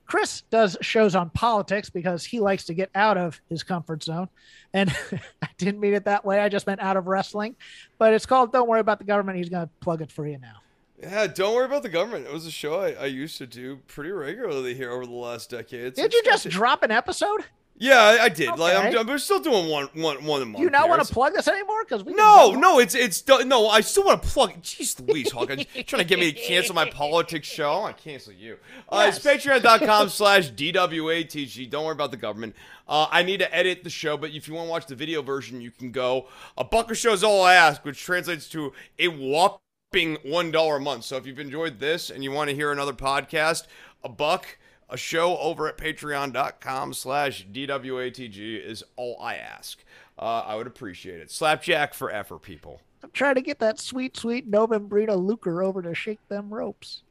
Chris does shows on politics because he likes to get out of his comfort zone. And I didn't mean it that way. I just meant out of wrestling. But it's called Don't Worry About the Government. He's going to plug it for you now. Yeah, don't worry about the government. It was a show I, I used to do pretty regularly here over the last decades. Did you just drop an episode? Yeah, I, I did. Like I'm, Okay. I'm still doing one, one, one a month. Do you not want to plug this anymore? Because we No, no, it's it's done- no. I still want to plug. Jeez Louise, Hawkins, trying to get me to cancel my politics show. I cancel you. Uh, Yes. It's patreon.com slash DWATG. Don't worry about the government. Uh, I need to edit the show, but if you want to watch the video version, you can go. A buck a show is all I ask, which translates to a whopping one dollar a month. So if you've enjoyed this and you want to hear another podcast, a buck. A show over at patreon.com slash DWATG is all I ask. Uh, I would appreciate it. Slapjack forever, people. I'm trying to get that sweet, sweet Novembrina Lucre over to shake them ropes.